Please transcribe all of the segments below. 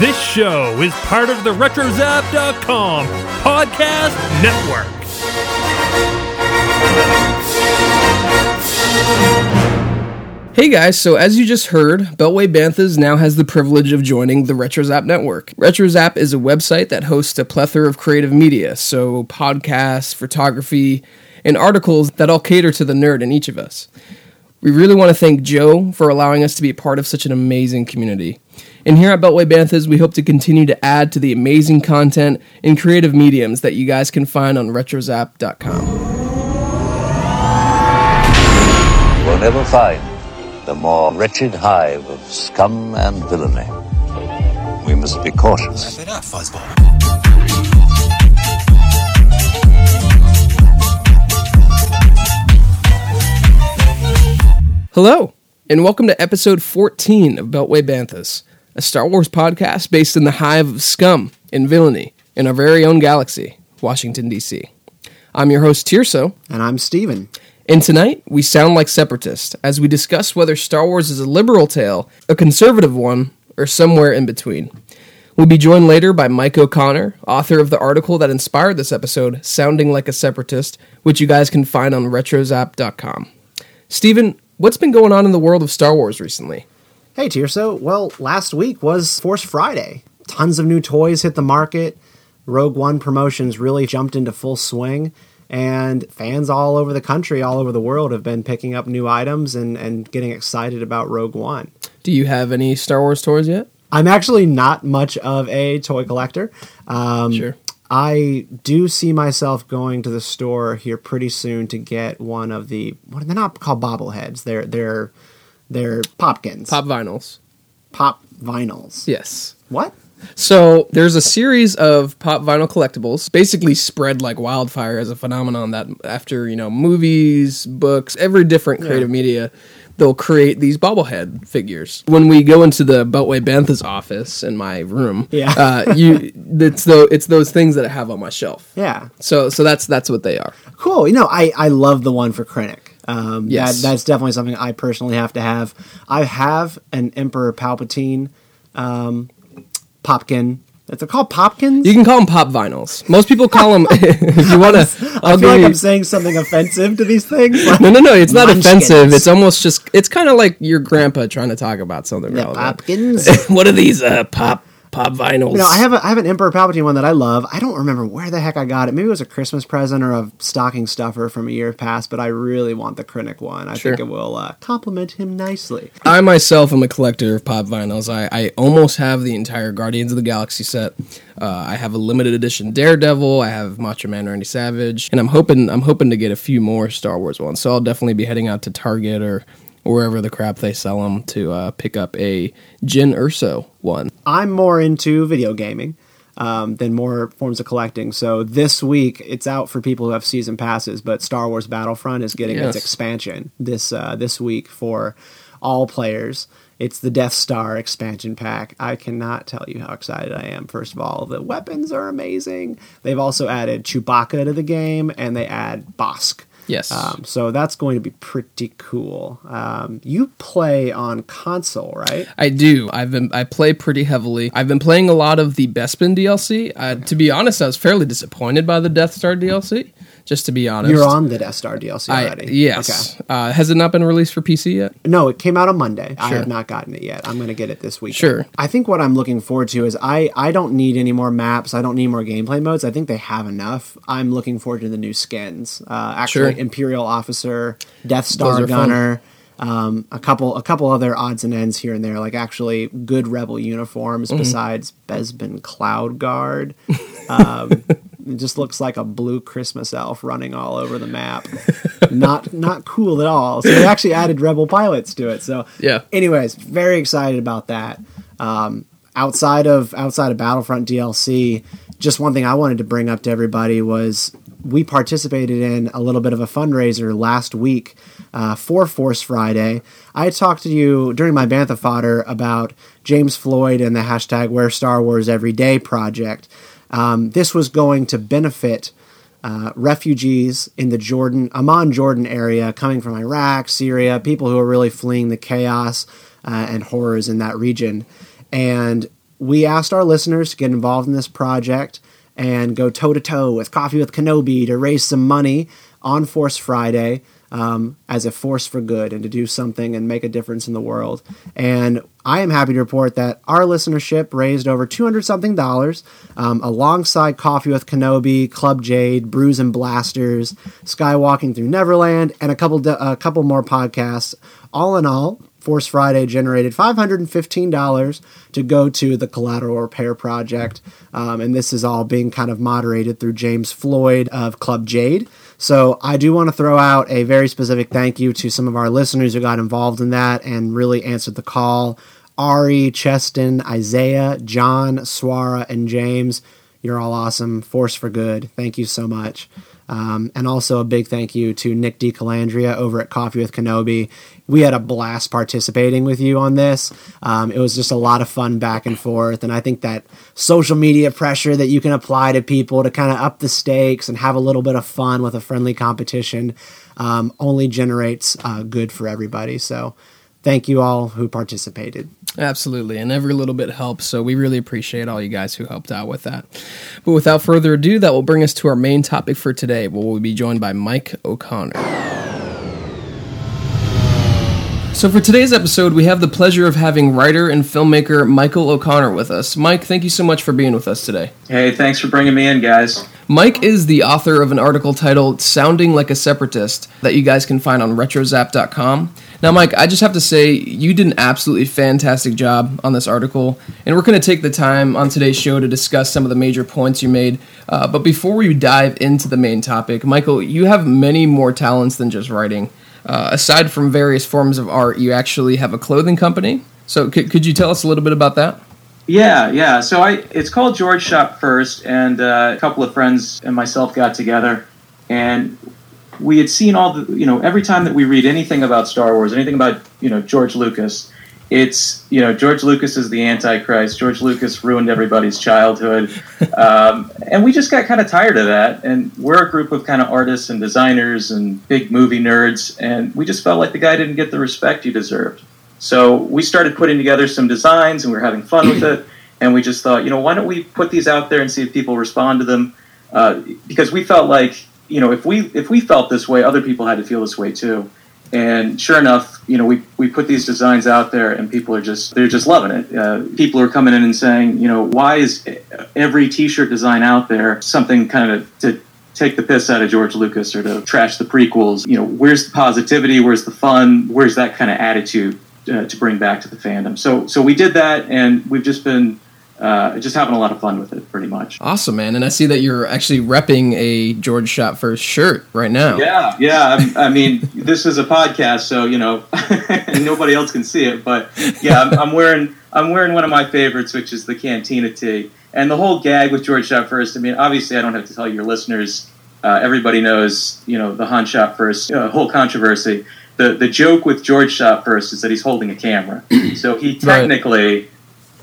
This show is part of the RetroZap.com podcast network. Hey guys, so as you just heard, Beltway Banthas now has the privilege of joining the RetroZap network. RetroZap is a website that hosts a plethora of creative media, so podcasts, photography, and articles that all cater to the nerd in each of us. We really want to thank Joe for allowing us to be a part of such an amazing community. And here at Beltway Banthas, we hope to continue to add to the amazing content and creative mediums that you guys can find on RetroZap.com. You will never find the more wretched hive of scum and villainy. We must be cautious. it up, Fuzzball. Hello, and welcome to episode 14 of Beltway Banthas, a Star Wars podcast based in the hive of scum and villainy in our very own galaxy, Washington, D.C. I'm your host, Tirso, And I'm Steven. and tonight we sound like separatists as we discuss whether Star Wars is a liberal tale, a conservative one, or somewhere in between. We'll be joined later by Mike O'Connor, author of the article that inspired this episode, Sounding Like a Separatist, which you guys can find on retrozap.com. Steven, what's been going on in the world of Star Wars recently? Hey, Tirso. Well, last week was Force Friday. Tons of new toys hit the market. Rogue One promotions really jumped into full swing. And fans all over the country, all over the world, have been picking up new items and, and getting excited about Rogue One. Do you have any Star Wars toys yet? I'm actually not much of a toy collector. Um, Sure. I do see myself going to the store here pretty soon to get one of the what are they're not called bobbleheads. They're they're they're popkins. Pop vinyls. pop vinyls. Yes. What? So there's a series of pop vinyl collectibles, basically spread like wildfire as a phenomenon that after, you know, movies, books, every different creative media, they'll create these bobblehead figures. When we go into the Beltway Bantha's office in my room, Yeah. uh, you it's the it's those things that I have on my shelf. Yeah. So so that's that's what they are. Cool. You know, I, I love the one for Krennic. Um, Yes. that, that's definitely something I personally have to have. I have an Emperor Palpatine um, Popkin. They're called Popkins? You can call them pop vinyls. Most people call them if you want to I feel like I'm saying something offensive to these things. Like, No, no, no. It's not offensive. It's almost just. It's kind of like your grandpa trying to talk about something the relevant. Popkins. what are these uh, pop pop vinyls? You know, I have a, I have an Emperor Palpatine one that I love. I don't remember where the heck I got it. Maybe it was a Christmas present or a stocking stuffer from a year past. But I really want the Krennic one. I Sure. think it will uh, compliment him nicely. I myself am a collector of pop vinyls. I, I almost have the entire Guardians of the Galaxy set. Uh, I have a limited edition Daredevil. I have Macho Man Randy Savage, and I'm hoping I'm hoping to get a few more Star Wars ones. So I'll definitely be heading out to Target or wherever the crap they sell them to uh, pick up a Jyn Erso one. I'm more into video gaming um, than more forms of collecting. So this week it's out for people who have season passes, but Star Wars Battlefront is getting Yes. its expansion this uh, this week for all players. It's the Death Star expansion pack. I cannot tell you how excited I am. First of all, the weapons are amazing. They've also added Chewbacca to the game, and they add Bossk. Yes. Um, so that's going to be pretty cool. Um, you play on console, right? I do. I've been I play pretty heavily. I've been playing a lot of the Bespin DLC. Uh, to be honest, I was fairly disappointed by the Death Star DLC. Just to be honest, You're on the Death Star DLC I, already. yes. Okay. Uh, has it not been released for PC yet? No, it came out on Monday. I have not gotten it yet. I'm going to get it this week. Sure. I think what I'm looking forward to is I I don't need any more maps. I don't need more gameplay modes. I think they have enough. I'm looking forward to the new skins. Uh, actually, Sure. Imperial Officer, Death Star are fun. Gunner. Um, a couple, a couple other odds and ends here and there, like actually good rebel uniforms Mm-hmm. besides Bespin Cloud Guard. Um, it just looks like a blue Christmas elf running all over the map. not not cool at all. So they actually added rebel pilots to it. So Yeah. Anyways, very excited about that. Um, outside of outside of Battlefront DLC, just one thing I wanted to bring up to everybody was we participated in a little bit of a fundraiser last week uh, for Force Friday. I talked to you during my Bantha fodder about James Floyd and the hashtag Wear Star Wars Every Day project. Um, this was going to benefit uh, refugees in the Jordan, Amman, Jordan area, coming from Iraq, Syria, people who are really fleeing the chaos uh, and horrors in that region. And we asked our listeners to get involved in this project and go toe to toe with Coffee with Kenobi to raise some money on Force Friday um, as a force for good and to do something and make a difference in the world. And I am happy to report that our listenership raised over 200 something dollars um, alongside Coffee with Kenobi, Club Jade, Brews and Blasters, Skywalking Through Neverland, and a couple, a couple more podcasts. All in all, Force Friday generated $515 to go to the Collateral Repair Project. Um, and this is all being kind of moderated through James Floyd of Club Jade. So I do want to throw out a very specific thank you to some of our listeners who got involved in that and really answered the call. Ari, Cheston, Isaiah, John, Swara, and James. You're all awesome. Force for good. Thank you so much. Um, and also a big thank you to Nick DeCalandria over at Coffee with Kenobi. We had a blast participating with you on this. Um, it was just a lot of fun back and forth. And I think that social media pressure that you can apply to people to kind of up the stakes and have a little bit of fun with a friendly competition um, only generates uh, good for everybody. So thank you all who participated. Absolutely, and every little bit helps, so we really appreciate all you guys who helped out with that. But without further ado, that will bring us to our main topic for today, where we'll be joined by Mike O'Connor. So, for today's episode, we have the pleasure of having writer and filmmaker Michael O'Connor with us. Mike, thank you so much for being with us today. Hey, thanks for bringing me in, guys. Mike is the author of an article titled Sounding Like a Separatist that you guys can find on retrozap.com. Now, Mike, I just have to say, you did an absolutely fantastic job on this article, and we're going to take the time on today's show to discuss some of the major points you made. Uh, but before we dive into the main topic, Michael, you have many more talents than just writing. Uh, aside from various forms of art, you actually have a clothing company. So, could, could you tell us a little bit about that? Yeah, yeah. So I, it's called George Shot First, and uh, a couple of friends and myself got together, and we had seen all the, you know, every time that we read anything about Star Wars, anything about, you know, George Lucas, it's, you know, George Lucas is the Antichrist. George Lucas ruined everybody's childhood. Um, and we just got kind of tired of that. And we're a group of kind of artists and designers and big movie nerds. And we just felt like the guy didn't get the respect he deserved. So we started putting together some designs and we were having fun with it. And we just thought, you know, why don't we put these out there and see if people respond to them? Uh, because we felt like you know, if we if we felt this way, other people had to feel this way too. And sure enough, you know, we, we put these designs out there, and people are just they're just loving it. Uh, people are coming in and saying, you know, why is every T-shirt design out there something kind of to take the piss out of George Lucas or to trash the prequels? You know, where's the positivity? Where's the fun? Where's that kind of attitude uh, to bring back to the fandom? So so we did that, and we've just been uh, just having a lot of fun with it, pretty much. Awesome, man! And I see that you're actually repping a George Shot First shirt right now. Yeah, yeah. I'm, i mean, this is a podcast, so you know, nobody else can see it. But yeah, I'm, I'm, wearing I'm wearing one of my favorites, which is the Cantina tee. And the whole gag with George Shot First. I mean, obviously, I don't have to tell your listeners. Uh, everybody knows, you know, the Han Shot First uh, whole controversy. The the joke with George Shot First is that he's holding a camera, so he technically. Right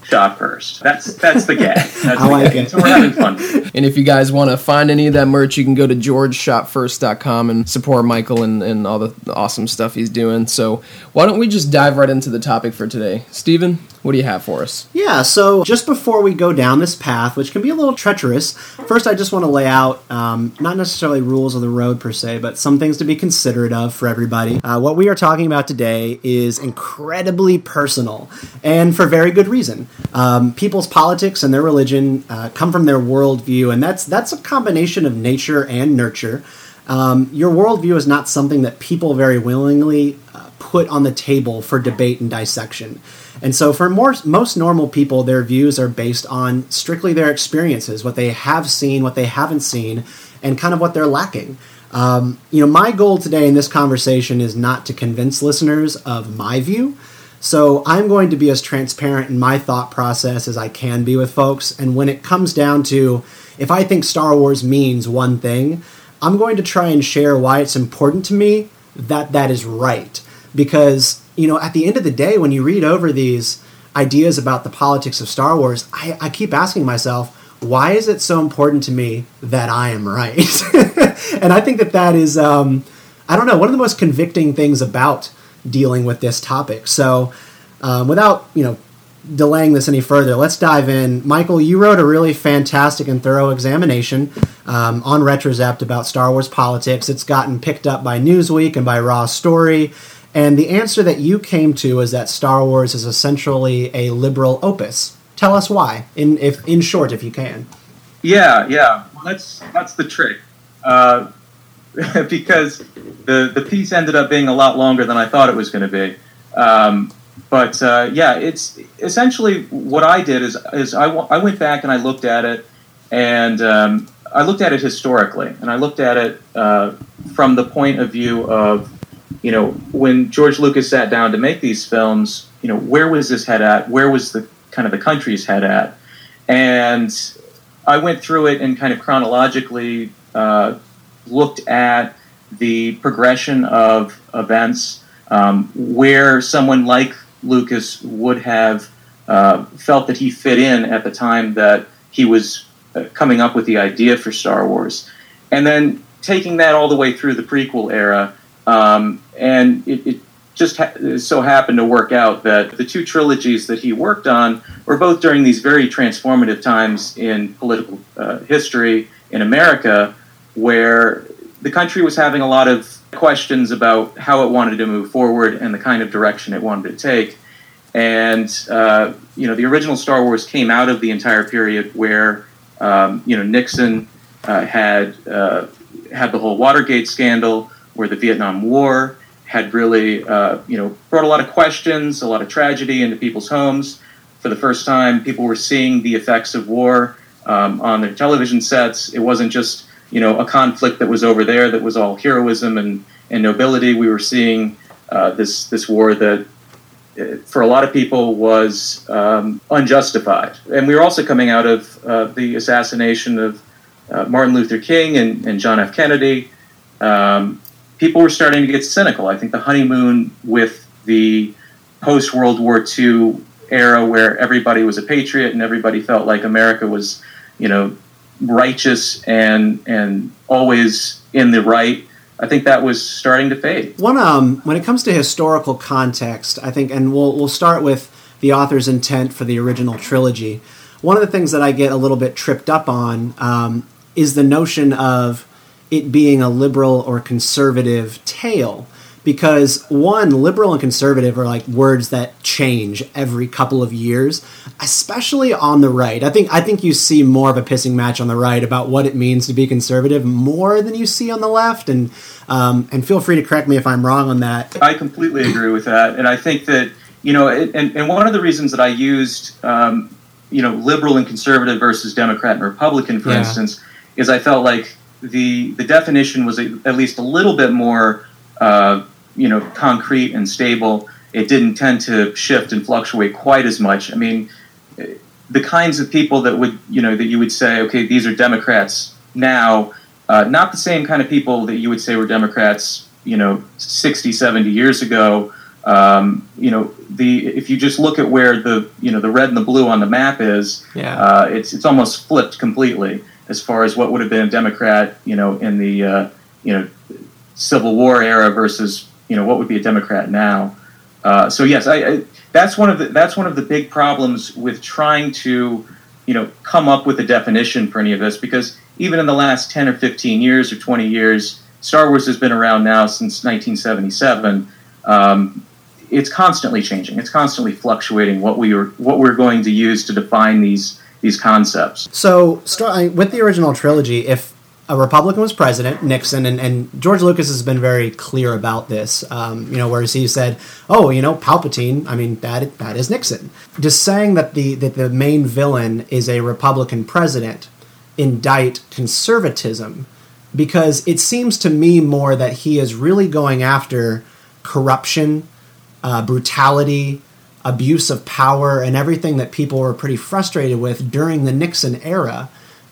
shot first. That's that's the gag. That's I the like gag. it. So we're having fun. And if you guys want to find any of that merch, you can go to georgeshotfirst.com and support Michael and, and all the awesome stuff he's doing. So why don't we just dive right into the topic for today? Steven, what do you have for us? Yeah, so just before we go down this path, which can be a little treacherous, first I just want to lay out um, not necessarily rules of the road per se, but some things to be considerate of for everybody. Uh, what we are talking about today is incredibly personal, and for very good reason. Um, people's politics and their religion uh, come from their worldview, and that's that's a combination of nature and nurture. Um, your worldview is not something that people very willingly uh, put on the table for debate and dissection. And so, for more, most normal people, their views are based on strictly their experiences, what they have seen, what they haven't seen, and kind of what they're lacking. Um, you know, my goal today in this conversation is not to convince listeners of my view. So I'm going to be as transparent in my thought process as I can be with folks. And when it comes down to if I think Star Wars means one thing, I'm going to try and share why it's important to me that that is right. Because you know, at the end of the day, when you read over these ideas about the politics of Star Wars, I, I keep asking myself, why is it so important to me that I am right? and I think that that is, um, I don't know, one of the most convicting things about dealing with this topic. So, um, without you know delaying this any further, let's dive in. Michael, you wrote a really fantastic and thorough examination um, on RetroZap about Star Wars politics. It's gotten picked up by Newsweek and by Raw Story. And the answer that you came to is that Star Wars is essentially a liberal opus. Tell us why, in if in short, if you can. Yeah, yeah. Well, that's that's the trick, uh, because the the piece ended up being a lot longer than I thought it was going to be. Um, but uh, yeah, it's essentially what I did is is I, w- I went back and I looked at it, and um, I looked at it historically, and I looked at it uh, from the point of view of you know when George Lucas sat down to make these films, you know where was this head at? Where was the kind of the country's head at? And I went through it and kind of chronologically uh, looked at the progression of events, um, where someone like Lucas would have uh, felt that he fit in at the time that he was uh, coming up with the idea for Star Wars, and then taking that all the way through the prequel era. Um, and it, it just ha- so happened to work out that the two trilogies that he worked on were both during these very transformative times in political uh, history in America, where the country was having a lot of questions about how it wanted to move forward and the kind of direction it wanted to take. And uh, you know, the original Star Wars came out of the entire period where um, you know Nixon uh, had uh, had the whole Watergate scandal, where the Vietnam War had really, uh, you know, brought a lot of questions, a lot of tragedy into people's homes. For the first time, people were seeing the effects of war um, on their television sets. It wasn't just, you know, a conflict that was over there that was all heroism and, and nobility. We were seeing uh, this this war that, uh, for a lot of people, was um, unjustified. And we were also coming out of uh, the assassination of uh, Martin Luther King and, and John F. Kennedy. Um, people were starting to get cynical. I think the honeymoon with the post World War II era, where everybody was a patriot and everybody felt like America was, you know, righteous and and always in the right. I think that was starting to fade. One um, when it comes to historical context, I think, and we'll we'll start with the author's intent for the original trilogy. One of the things that I get a little bit tripped up on um, is the notion of it being a liberal or conservative tale. Because one liberal and conservative are like words that change every couple of years especially on the right. I think i think you see more of a pissing match on the right about what it means to be conservative more than you see on the left and um, and feel free to correct me if i'm wrong on that. I completely agree with that and i think that you know and, and one of the reasons that i used um, you know liberal and conservative versus democrat and republican for Yeah. instance is i felt like the the definition was a, at least a little bit more uh, you know concrete and stable. It didn't tend to shift and fluctuate quite as much. I mean, the kinds of people that would you know that you would say, okay, these are Democrats now, uh, not the same kind of people that you would say were Democrats, you know, 60, 70 years ago. Um, you know, the if you just look at where the you know the red and the blue on the map is, Yeah. uh, it's it's almost flipped completely as far as what would have been a Democrat, you know, in the uh, you know Civil War era versus you know what would be a Democrat now. Uh, so yes, I, I that's one of the that's one of the big problems with trying to you know come up with a definition for any of this because even in the last ten or fifteen years or twenty years, Star Wars has been around now since 1977. Um, it's constantly changing. It's constantly fluctuating what we are what we're going to use to define these these concepts. So, with the original trilogy, if a Republican was president, Nixon, and, and George Lucas has been very clear about this, um, you know, whereas he said, oh, you know, Palpatine, I mean, that, that is Nixon. Just saying that the, that the main villain is a Republican president indict conservatism because it seems to me more that he is really going after corruption, uh, brutality, abuse of power, and everything that people were pretty frustrated with during the Nixon era.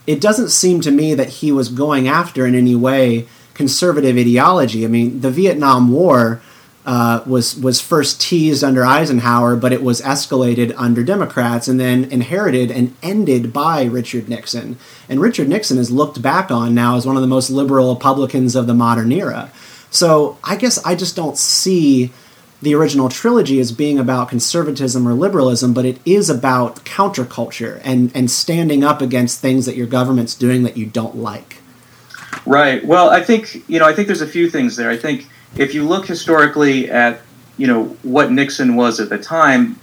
It doesn't seem to me that he was going after in any way conservative ideology. I mean, the Vietnam War uh, was was first teased under Eisenhower, but it was escalated under Democrats, and then inherited and ended by Richard Nixon. And Richard Nixon is looked back on now as one of the most liberal Republicans of the modern era. So I guess I just don't see the original trilogy as being about conservatism or liberalism, but it is about counterculture and, and standing up against things that your government's doing that you don't like. Right. Well, I think you know. I think there's a few things there. I think if you look historically at you know what Nixon was at the time,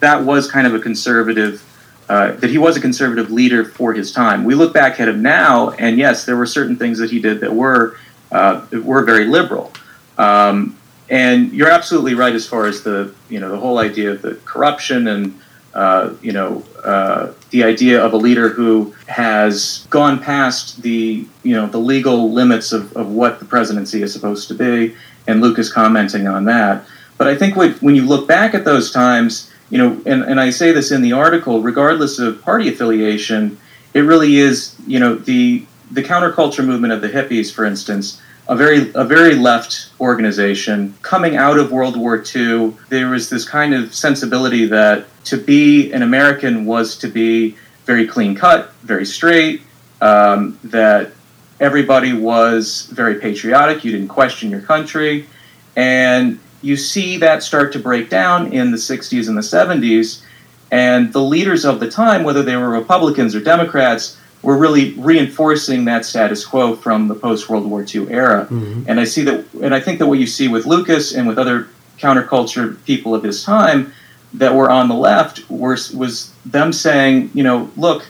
that was kind of a conservative. Uh, that he was a conservative leader for his time. We look back at him now, and yes, there were certain things that he did that were uh, were very liberal. Um, and you're absolutely right as far as the you know the whole idea of the corruption and uh, you know uh, the idea of a leader who has gone past the you know the legal limits of, of what the presidency is supposed to be, and Lucas commenting on that. But I think what, when you look back at those times, you know, and, and I say this in the article, regardless of party affiliation, it really is you know the the counterculture movement of the hippies, for instance, a very a very left organization coming out of World War II. There was this kind of sensibility that to be an American was to be very clean cut, very straight. Um, that everybody was very patriotic. You didn't question your country, and you see that start to break down in the 60s and the 70s. And the leaders of the time, whether they were Republicans or Democrats, were really reinforcing that status quo from the post World War II era. Mm-hmm. And I see that, and I think that what you see with Lucas and with other counterculture people of his time that were on the left were, was them saying, you know, look,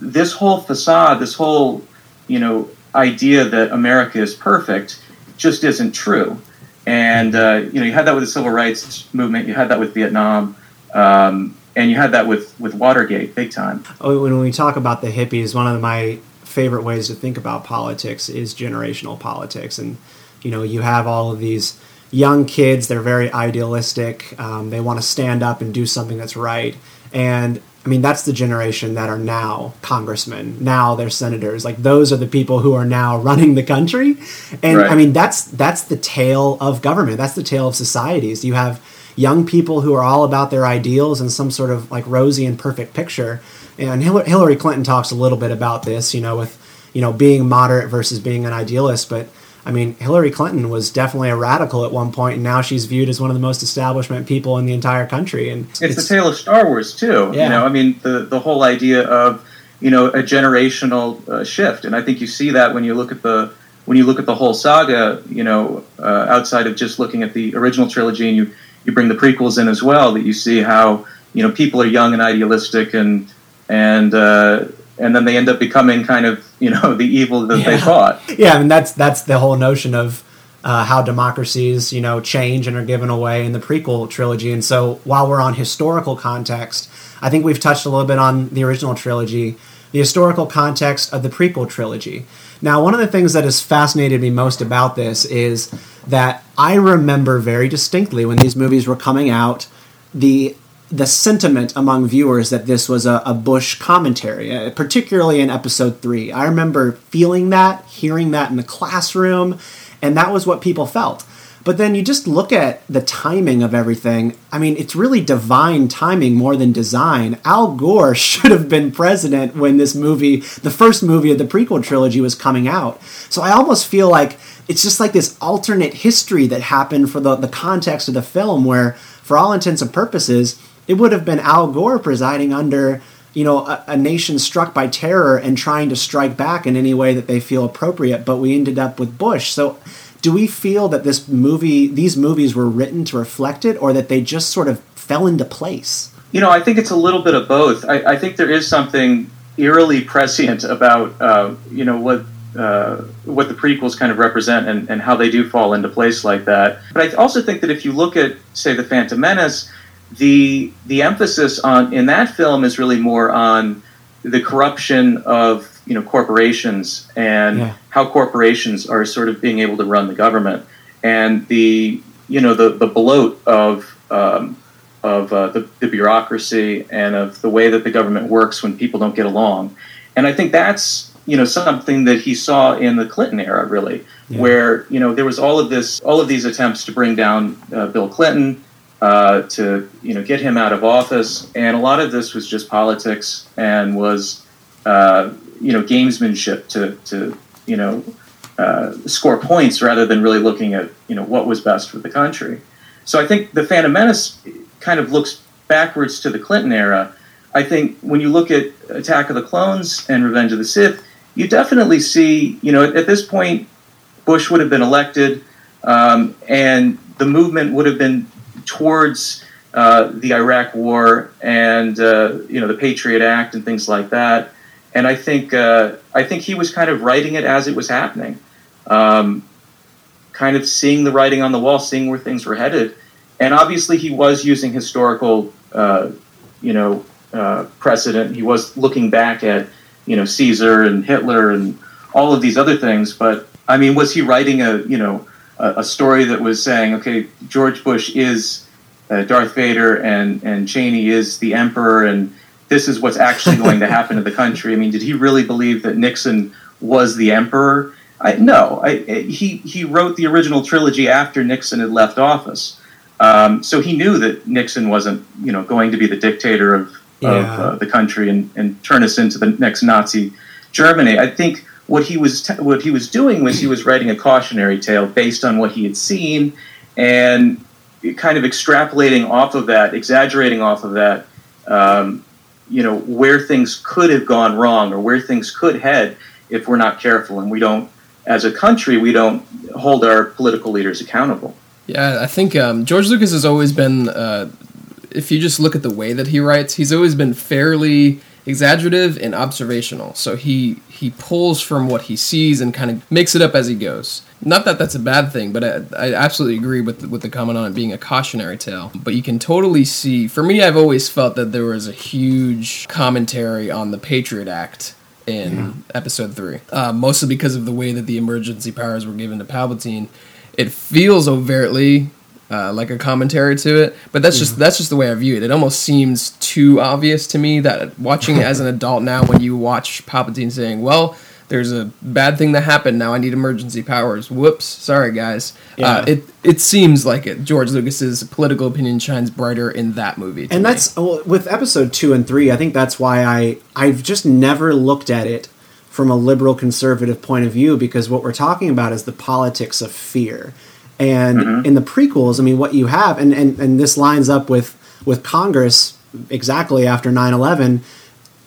this whole facade, this whole, you know, idea that America is perfect just isn't true. And, uh, you know, you had that with the civil rights movement, you had that with Vietnam. Um, and you had that with with Watergate, big time. Oh, when we talk about the hippies, one of my favorite ways to think about politics is generational politics, and you know, you have all of these young kids. They're very idealistic. Um, they want to stand up and do something that's right, and I mean, that's the generation that are now congressmen, now they're senators. Like those are the people who are now running the country. And right. I mean, that's that's the tale of government. That's the tale of societies. You have young people who are all about their ideals and some sort of like rosy and perfect picture. And Hillary Clinton talks a little bit about this, you know, with you know being moderate versus being an idealist. But I mean, Hillary Clinton was definitely a radical at one point, and now she's viewed as one of the most establishment people in the entire country. And it's, it's the tale of Star Wars too. Yeah. You know, I mean, the the whole idea of you know a generational uh, shift, and I think you see that when you look at the when you look at the whole saga. You know, uh, outside of just looking at the original trilogy, and you you bring the prequels in as well, that you see how you know people are young and idealistic, and and uh, and then they end up becoming kind of you know the evil that yeah. they thought. Yeah, I mean that's that's the whole notion of uh, how democracies you know change and are given away in the prequel trilogy. And so while we're on historical context, I think we've touched a little bit on the original trilogy, the historical context of the prequel trilogy. Now, one of the things that has fascinated me most about this is that I remember very distinctly when these movies were coming out, the the sentiment among viewers that this was a, a Bush commentary, uh, particularly in episode three. I remember feeling that, hearing that in the classroom, and that was what people felt. But then you just look at the timing of everything. I mean, it's really divine timing more than design. Al Gore should have been president when this movie, the first movie of the prequel trilogy, was coming out. So I almost feel like it's just like this alternate history that happened for the, the context of the film, where, for all intents and purposes, it would have been Al Gore presiding under you know a, a, nation struck by terror and trying to strike back in any way that they feel appropriate but we ended up with bush so do we feel that this movie these movies were written to reflect it or that they just sort of fell into place? You know i think it's a little bit of both. I, I think there is something eerily prescient about uh, you know what uh, what the prequels kind of represent and, and how they do fall into place like that. But i also think that if you look at say the phantom menace the the emphasis on in that film is really more on the corruption of you know corporations and yeah. how corporations are sort of being able to run the government and the you know the the bloat of um, of uh, the, the bureaucracy and of the way that the government works when people don't get along and I think that's you know something that he saw in the Clinton era really yeah. where you know there was all of this all of these attempts to bring down uh, Bill Clinton uh, to you know get him out of office and a lot of this was just politics and was uh, you know gamesmanship to to you know uh, score points rather than really looking at you know what was best for the country. So I think the Phantom Menace kind of looks backwards to the Clinton era. I think when you look at Attack of the Clones and Revenge of the Sith, you definitely see, you know, at, at this point, Bush would have been elected, um, and the movement would have been towards uh, the Iraq War and uh, you know the Patriot Act and things like that. And I think uh, I think he was kind of writing it as it was happening, um, kind of seeing the writing on the wall, seeing where things were headed. And obviously, he was using historical, uh, you know, uh, precedent. He was looking back at you know Caesar and Hitler and all of these other things. But I mean, was he writing a you know a, a story that was saying, okay, George Bush is uh, Darth Vader and and Cheney is the Emperor, and this is what's actually going to happen to the country. I mean, did he really believe that Nixon was the Emperor? I, no, I, he he wrote the original trilogy after Nixon had left office, um, so he knew that Nixon wasn't you know going to be the dictator of, Yeah. of uh, the country and, and turn us into the next Nazi Germany. I think what he was t- what he was doing was he was writing a cautionary tale based on what he had seen and kind of extrapolating off of that, exaggerating off of that, um, you know, where things could have gone wrong or where things could head if we're not careful and we don't, as a country, we don't hold our political leaders accountable. Yeah, I think um, George Lucas has always been. Uh, if you just look at the way that he writes, he's always been fairly exaggerative and observational. So he he pulls from what he sees and kind of makes it up as he goes. Not that that's a bad thing, but I, I absolutely agree with with the comment on it being a cautionary tale. But you can totally see. For me, I've always felt that there was a huge commentary on the Patriot Act in episode three, uh, mostly because of the way that the emergency powers were given to Palpatine. It feels overtly uh, like a commentary to it, but that's just that's just the way I view it. It almost seems too obvious to me that watching it as an adult now, when you watch Palpatine saying, "Well, there's a bad thing that happened. Now I need emergency powers." Whoops, sorry guys. Yeah. Uh, it it seems like it. George Lucas's political opinion shines brighter in that movie, and me. that's well, with episode two and three. I think that's why I I've just never looked at it from a liberal conservative point of view because what we're talking about is the politics of fear. And mm-hmm. in the prequels, I mean, what you have, and, and, and this lines up with, with Congress exactly after 9 11,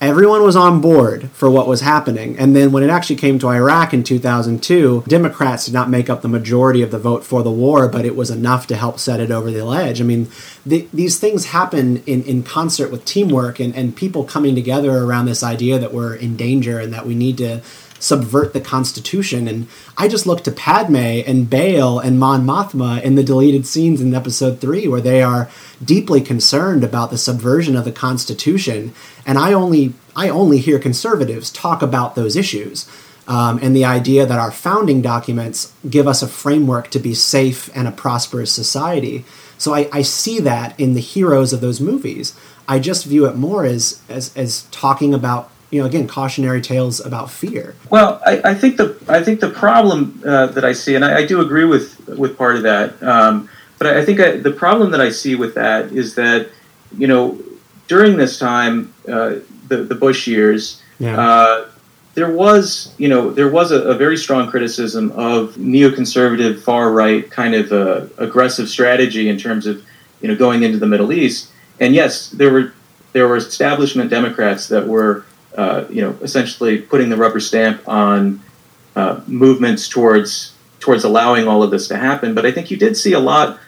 everyone was on board for what was happening. And then when it actually came to Iraq in 2002, Democrats did not make up the majority of the vote for the war, but it was enough to help set it over the ledge. I mean, the, these things happen in, in concert with teamwork and, and people coming together around this idea that we're in danger and that we need to subvert the Constitution. And I just look to Padme and Bail and Mon Mothma in the deleted scenes in episode three, where they are deeply concerned about the subversion of the Constitution. And I only I only hear conservatives talk about those issues. Um, and the idea that our founding documents give us a framework to be safe and a prosperous society. So I, I see that in the heroes of those movies. I just view it more as as, as talking about you know again cautionary tales about fear. Well, I, I think the I think the problem uh, that I see, and I, I do agree with with part of that, um, but I, I think I, the problem that I see with that is that you know during this time, uh, the the Bush years, Yeah. uh, there was you know there was a, a very strong criticism of neoconservative far right kind of uh, aggressive strategy in terms of you know going into the Middle East, and yes, there were there were establishment Democrats that were uh, you know, essentially putting the rubber stamp on uh, movements towards towards allowing all of this to happen. But I think you did see a lot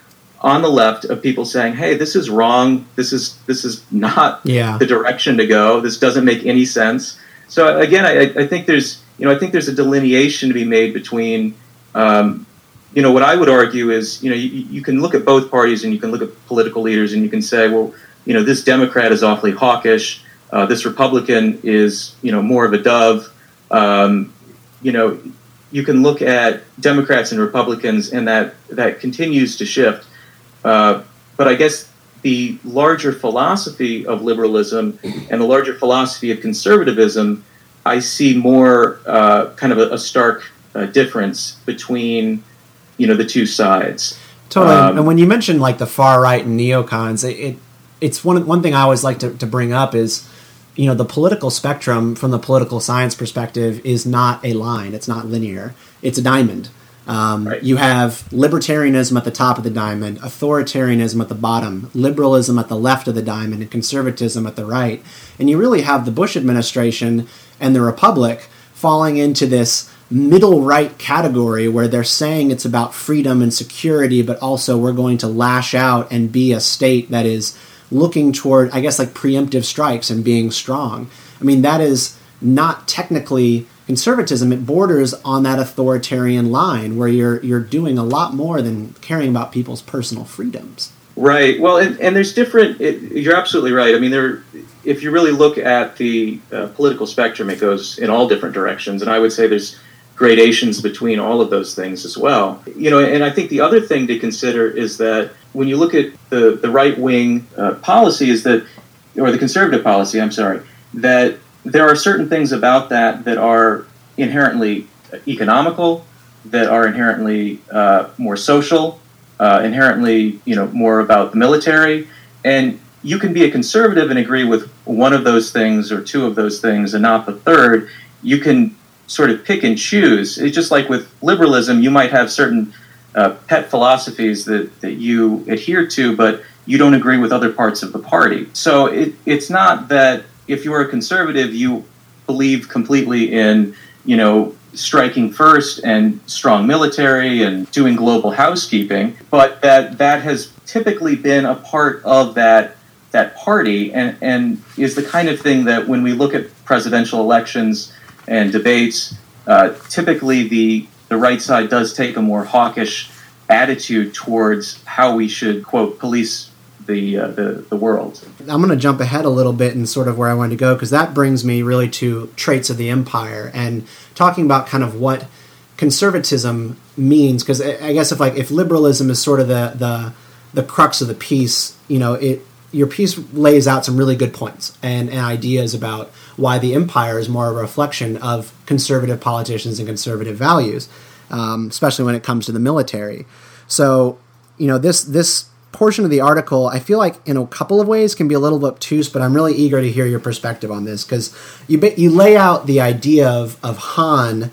on the left of people saying, "Hey, this is wrong. This is this is not Yeah. the direction to go. This doesn't make any sense." So again, I, I think there's you know I think there's a delineation to be made between. Um, you know what I would argue is you know you, you can look at both parties and you can look at political leaders and you can say well you know this Democrat is awfully hawkish uh, this Republican is, you know, more of a dove. Um, you know, you can look at Democrats and Republicans, and that that continues to shift. Uh, but I guess the larger philosophy of liberalism and the larger philosophy of conservatism, I see more uh, kind of a, a stark uh, difference between, you know, the two sides. Totally. Um, and when you mention like the far right and neocons, it, it it's one one thing I always like to, to bring up is you know the political spectrum from the political science perspective is not a line. It's not linear. It's a diamond. Um, Right. You have libertarianism at the top of the diamond, authoritarianism at the bottom, liberalism at the left of the diamond, and conservatism at the right. And you really have the Bush administration and the Republic falling into this middle right category where they're saying it's about freedom and security, but also we're going to lash out and be a state that is looking toward, I guess, like preemptive strikes and being strong. I mean, that is not technically conservatism. It borders on that authoritarian line where you're you're doing a lot more than caring about people's personal freedoms. Right. Well, and, and there's different. It, you're absolutely right. I mean, there. If you really look at the uh, political spectrum, it goes in all different directions, and I would say there's gradations between all of those things as well. You know, and I think the other thing to consider is that when you look at the the right wing uh, policy, is that or the conservative policy, I'm sorry, that there are certain things about that that are inherently economical, that are inherently uh, more social, uh, inherently, you know, more about the military, and you can be a conservative and agree with one of those things or two of those things and not the third. You can sort of pick and choose. It's just like with liberalism, you might have certain uh, pet philosophies that, that you adhere to, but you don't agree with other parts of the party. So it, it's not that if you're a conservative, you believe completely in, you know, striking first and strong military and doing global housekeeping, but that that has typically been a part of that that party and, and is the kind of thing that when we look at presidential elections and debates, uh, typically the the right side does take a more hawkish attitude towards how we should quote police the uh, the, the world. I'm going to jump ahead a little bit and sort of where I wanted to go because that brings me really to traits of the empire and talking about kind of what conservatism means. Because I guess if like if liberalism is sort of the the the crux of the piece, you know, it your piece lays out some really good points and, and ideas about why the empire is more a reflection of conservative politicians and conservative values, um, especially when it comes to the military. So, you know, this this portion of the article, I feel like in a couple of ways can be a little obtuse, but I'm really eager to hear your perspective on this because you you lay out the idea of of Han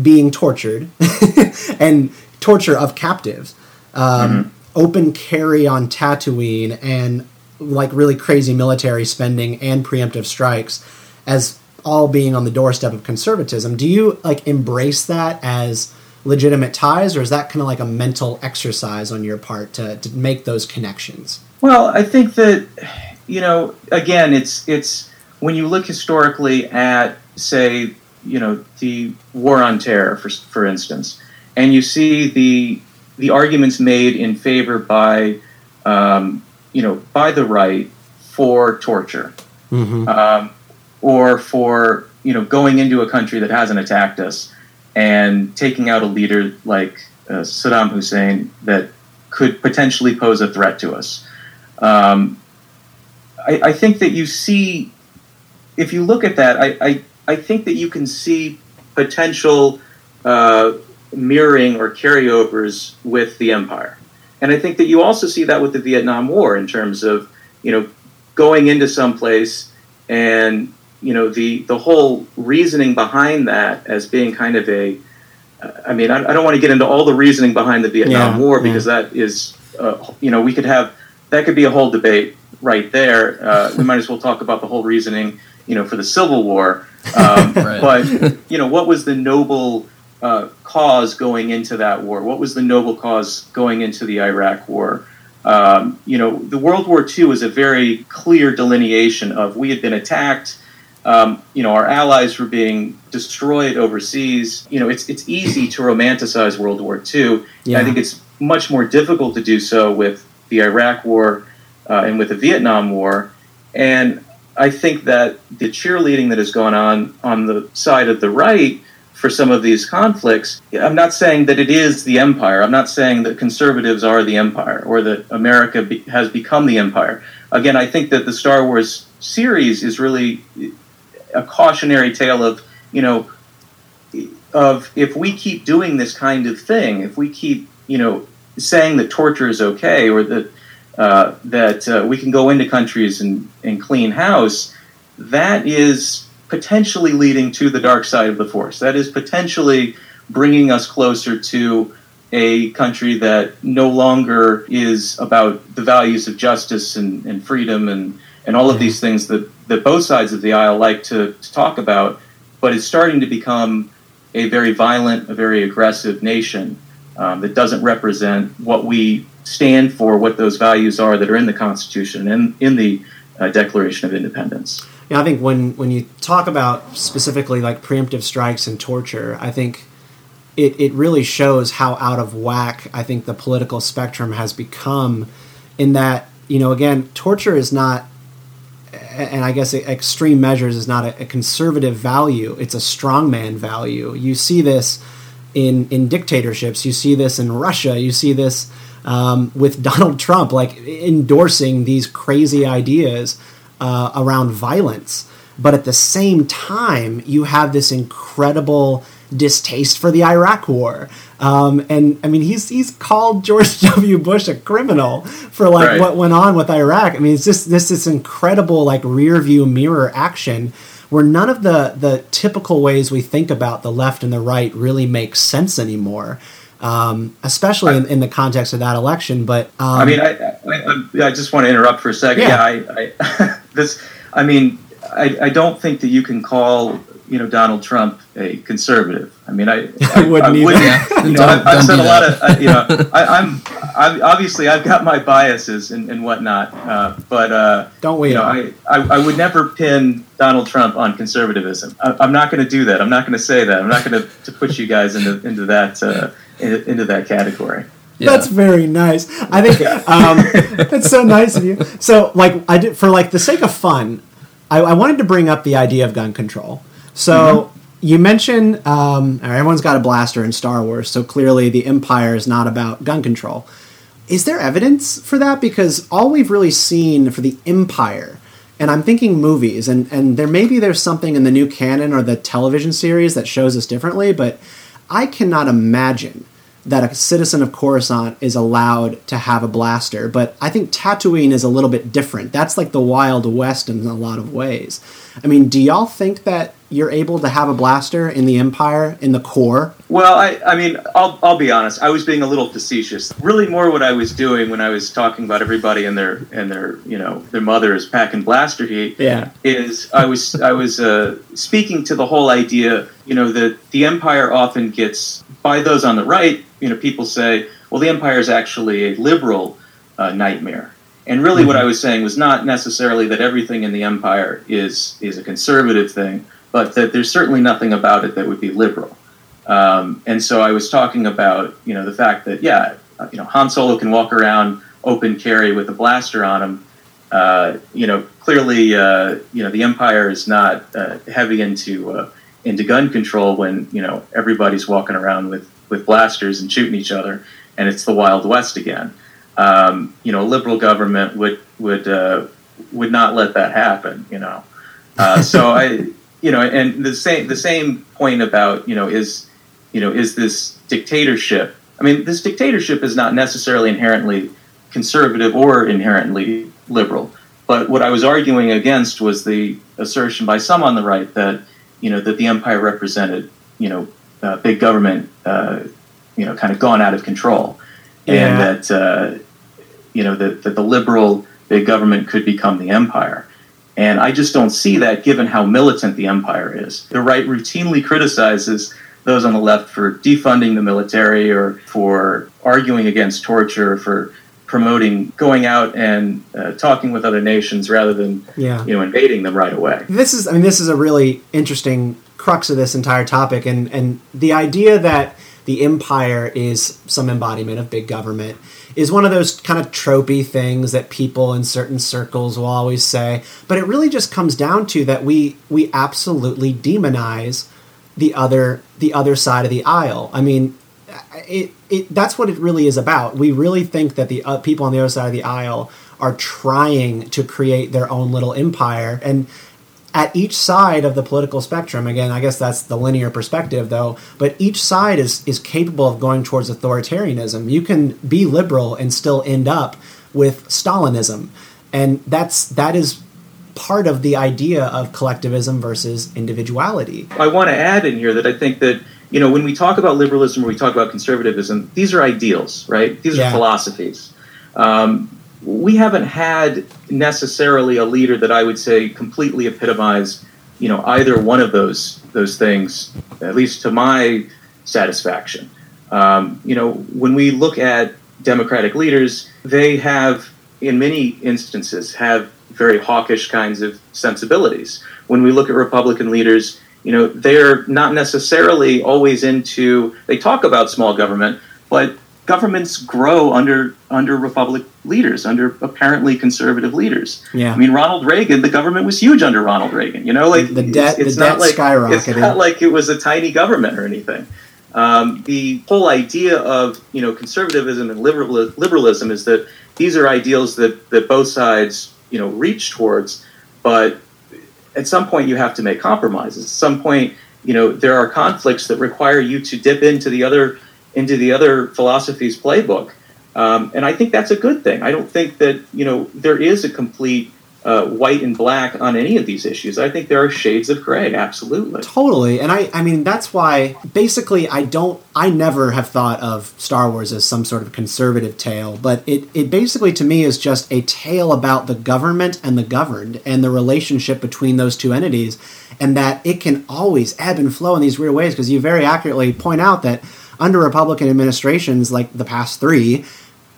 being tortured and torture of captives, um, open carry on Tatooine, and like really crazy military spending and preemptive strikes as all being on the doorstep of conservatism. Do you like embrace that as legitimate ties, or is that kind of like a mental exercise on your part to, to make those connections? Well, I think that you know, again, it's it's when you look historically at, say, you know, the war on terror, for for instance, and you see the the arguments made in favor by, um, you know, by the right for torture, um, or for you know going into a country that hasn't attacked us and taking out a leader like uh, Saddam Hussein that could potentially pose a threat to us. Um, I, I think that you see, if you look at that, I, I, I think that you can see potential uh, mirroring or carryovers with the empire. And I think that you also see that with the Vietnam War in terms of, you know, going into some place and, you know, the, the whole reasoning behind that as being kind of a, I mean, I, I don't want to get into all the reasoning behind the Vietnam Yeah, War yeah. because that is, uh, you know, we could have that could be a whole debate right there. Uh, we might as well talk about the whole reasoning, you know, for the Civil War. Um, Right. But you know, what was the noble uh, cause going into that war? What was the noble cause going into the Iraq War? Um, you know, the World War II is a very clear delineation of we had been attacked. Um, you know, our allies were being destroyed overseas. You know, it's it's easy to romanticize World War II. Yeah. I think it's much more difficult to do so with the Iraq War uh, and with the Vietnam War. And I think that the cheerleading that has gone on on the side of the right for some of these conflicts, I'm not saying that it is the empire. I'm not saying that conservatives are the empire or that America be, has become the empire. Again, I think that the Star Wars series is really a cautionary tale of, you know, of if we keep doing this kind of thing, if we keep, you know, saying that torture is okay or that uh, that uh, we can go into countries and, and clean house, that is potentially leading to the dark side of the force. That is potentially bringing us closer to a country that no longer is about the values of justice and, and freedom and, and all of these things that, that both sides of the aisle like to, to talk about, but it's starting to become a very violent, a very aggressive nation um, that doesn't represent what we stand for, what those values are that are in the Constitution and in the uh, Declaration of Independence. Yeah, I think when when you talk about specifically like preemptive strikes and torture, I think it, it really shows how out of whack I think the political spectrum has become in that, you know, again, torture is not and I guess extreme measures is not a, conservative value, it's a strongman value. You see this in in dictatorships, you see this in Russia, you see this um, with Donald Trump, like endorsing these crazy ideas uh, around violence. But at the same time, you have this incredible distaste for the Iraq War. Um, and I mean, he's he's called George W. Bush a criminal for like right. what went on with Iraq. I mean, it's just this this incredible like rear view mirror action where none of the the typical ways we think about the left and the right really make sense anymore um, especially in, in, the context of that election. But um, I mean, I, I, I, just want to interrupt for a second. Yeah, yeah I, this. I mean, I, I don't think that you can call you know Donald Trump a conservative. I mean, I, I, wouldn't. I wouldn't you know, I've, I've said a lot of you know. I, am obviously I've got my biases and, and whatnot, uh, but uh, don't we? You know, I, I, I would never pin Donald Trump on conservatism. I, am not going to do that. I'm not going to say that. I'm not going to put you guys into into that. Uh, into that category. Yeah. That's very nice. I think um, that's so nice of you. So, like, I did for like the sake of fun, I, I wanted to bring up the idea of gun control. So. Mm-hmm. You mentioned um, everyone's got a blaster in Star Wars, so clearly the Empire is not about gun control. Is there evidence for that? Because all we've really seen for the Empire and I'm thinking movies, and, and there maybe there's something in the new canon or the television series that shows us differently, but I cannot imagine that a citizen of Coruscant is allowed to have a blaster, but I think Tatooine is a little bit different. That's like the Wild West in a lot of ways. I mean, do y'all think that you're able to have a blaster in the Empire in the core? Well, I, I mean, I'll, I'll be honest. I was being a little facetious. Really, more what I was doing when I was talking about everybody and their and their you know their mothers packing blaster heat. Yeah, is I was I was uh, speaking to the whole idea. You know that the Empire often gets by those on the right. You know, people say, well, the Empire is actually a liberal uh, nightmare. And really, mm-hmm. what I was saying was not necessarily that everything in the empire is is a conservative thing, but that there's certainly nothing about it that would be liberal. Um, and so I was talking about you know the fact that yeah, you know Han Solo can walk around open carry with a blaster on him. Uh, you know, clearly, uh, you know the empire is not uh, heavy into uh, into gun control when you know everybody's walking around with with blasters and shooting each other, and it's the Wild West again um, you know, a liberal government would would uh, would not let that happen. You know, uh, so I, you know, and the same the same point about you know is you know is this dictatorship? I mean, this dictatorship is not necessarily inherently conservative or inherently liberal. But what I was arguing against was the assertion by some on the right that you know that the empire represented you know uh, big government uh, you know kind of gone out of control, yeah. and that uh, you know, that, that the liberal big government could become the empire. And I just don't see that given how militant the empire is. The right routinely criticizes those on the left for defunding the military or for arguing against torture, for promoting going out and uh, talking with other nations rather than yeah. you know invading them right away. This is I mean this is a really interesting crux of this entire topic and and the idea that the empire is some embodiment of big government is one of those kind of tropey things that people in certain circles will always say. But it really just comes down to that we we absolutely demonize the other the other side of the aisle. I mean it, it that's what it really is about. We really think that the uh, people on the other side of the aisle are trying to create their own little empire. And at each side of the political spectrum again i guess that's the linear perspective though but each side is is capable of going towards authoritarianism you can be liberal and still end up with stalinism and that's that is part of the idea of collectivism versus individuality i want to add in here that i think that you know, when we talk about liberalism or we talk about conservatism, these are ideals, right? These Yeah. are philosophies. Um, we haven't had necessarily a leader that I would say completely epitomize, you know, either one of those those things, at least to my satisfaction. Um, you know, when we look at democratic leaders, they have, in many instances, have very hawkish kinds of sensibilities. When we look at Republican leaders, you know, they're not necessarily always into. They talk about small government, but governments grow under under Republic leaders, under apparently conservative leaders. Yeah. I mean, Ronald Reagan, the government was huge under Ronald Reagan. You know, like The debt- it's, it's the not debt like skyrocketed. It's not like it was a tiny government or anything. Um, the whole idea of you know conservatism and liberal, liberalism is that these are ideals that that both sides you know reach towards, but at some point you have to make compromises. At some point, you know there are conflicts that require you to dip into the other into the other philosophy's playbook, um, and I think that's a good thing. I don't think that you know there is a complete uh, white and black on any of these issues. I think there are shades of gray. Absolutely. Totally. And I, I mean, that's why basically I don't, I never have thought of Star Wars as some sort of conservative tale, but it, it basically to me is just a tale about the government and the governed and the relationship between those two entities, and that it can always ebb and flow in these weird ways because you very accurately point out that under Republican administrations like the past three,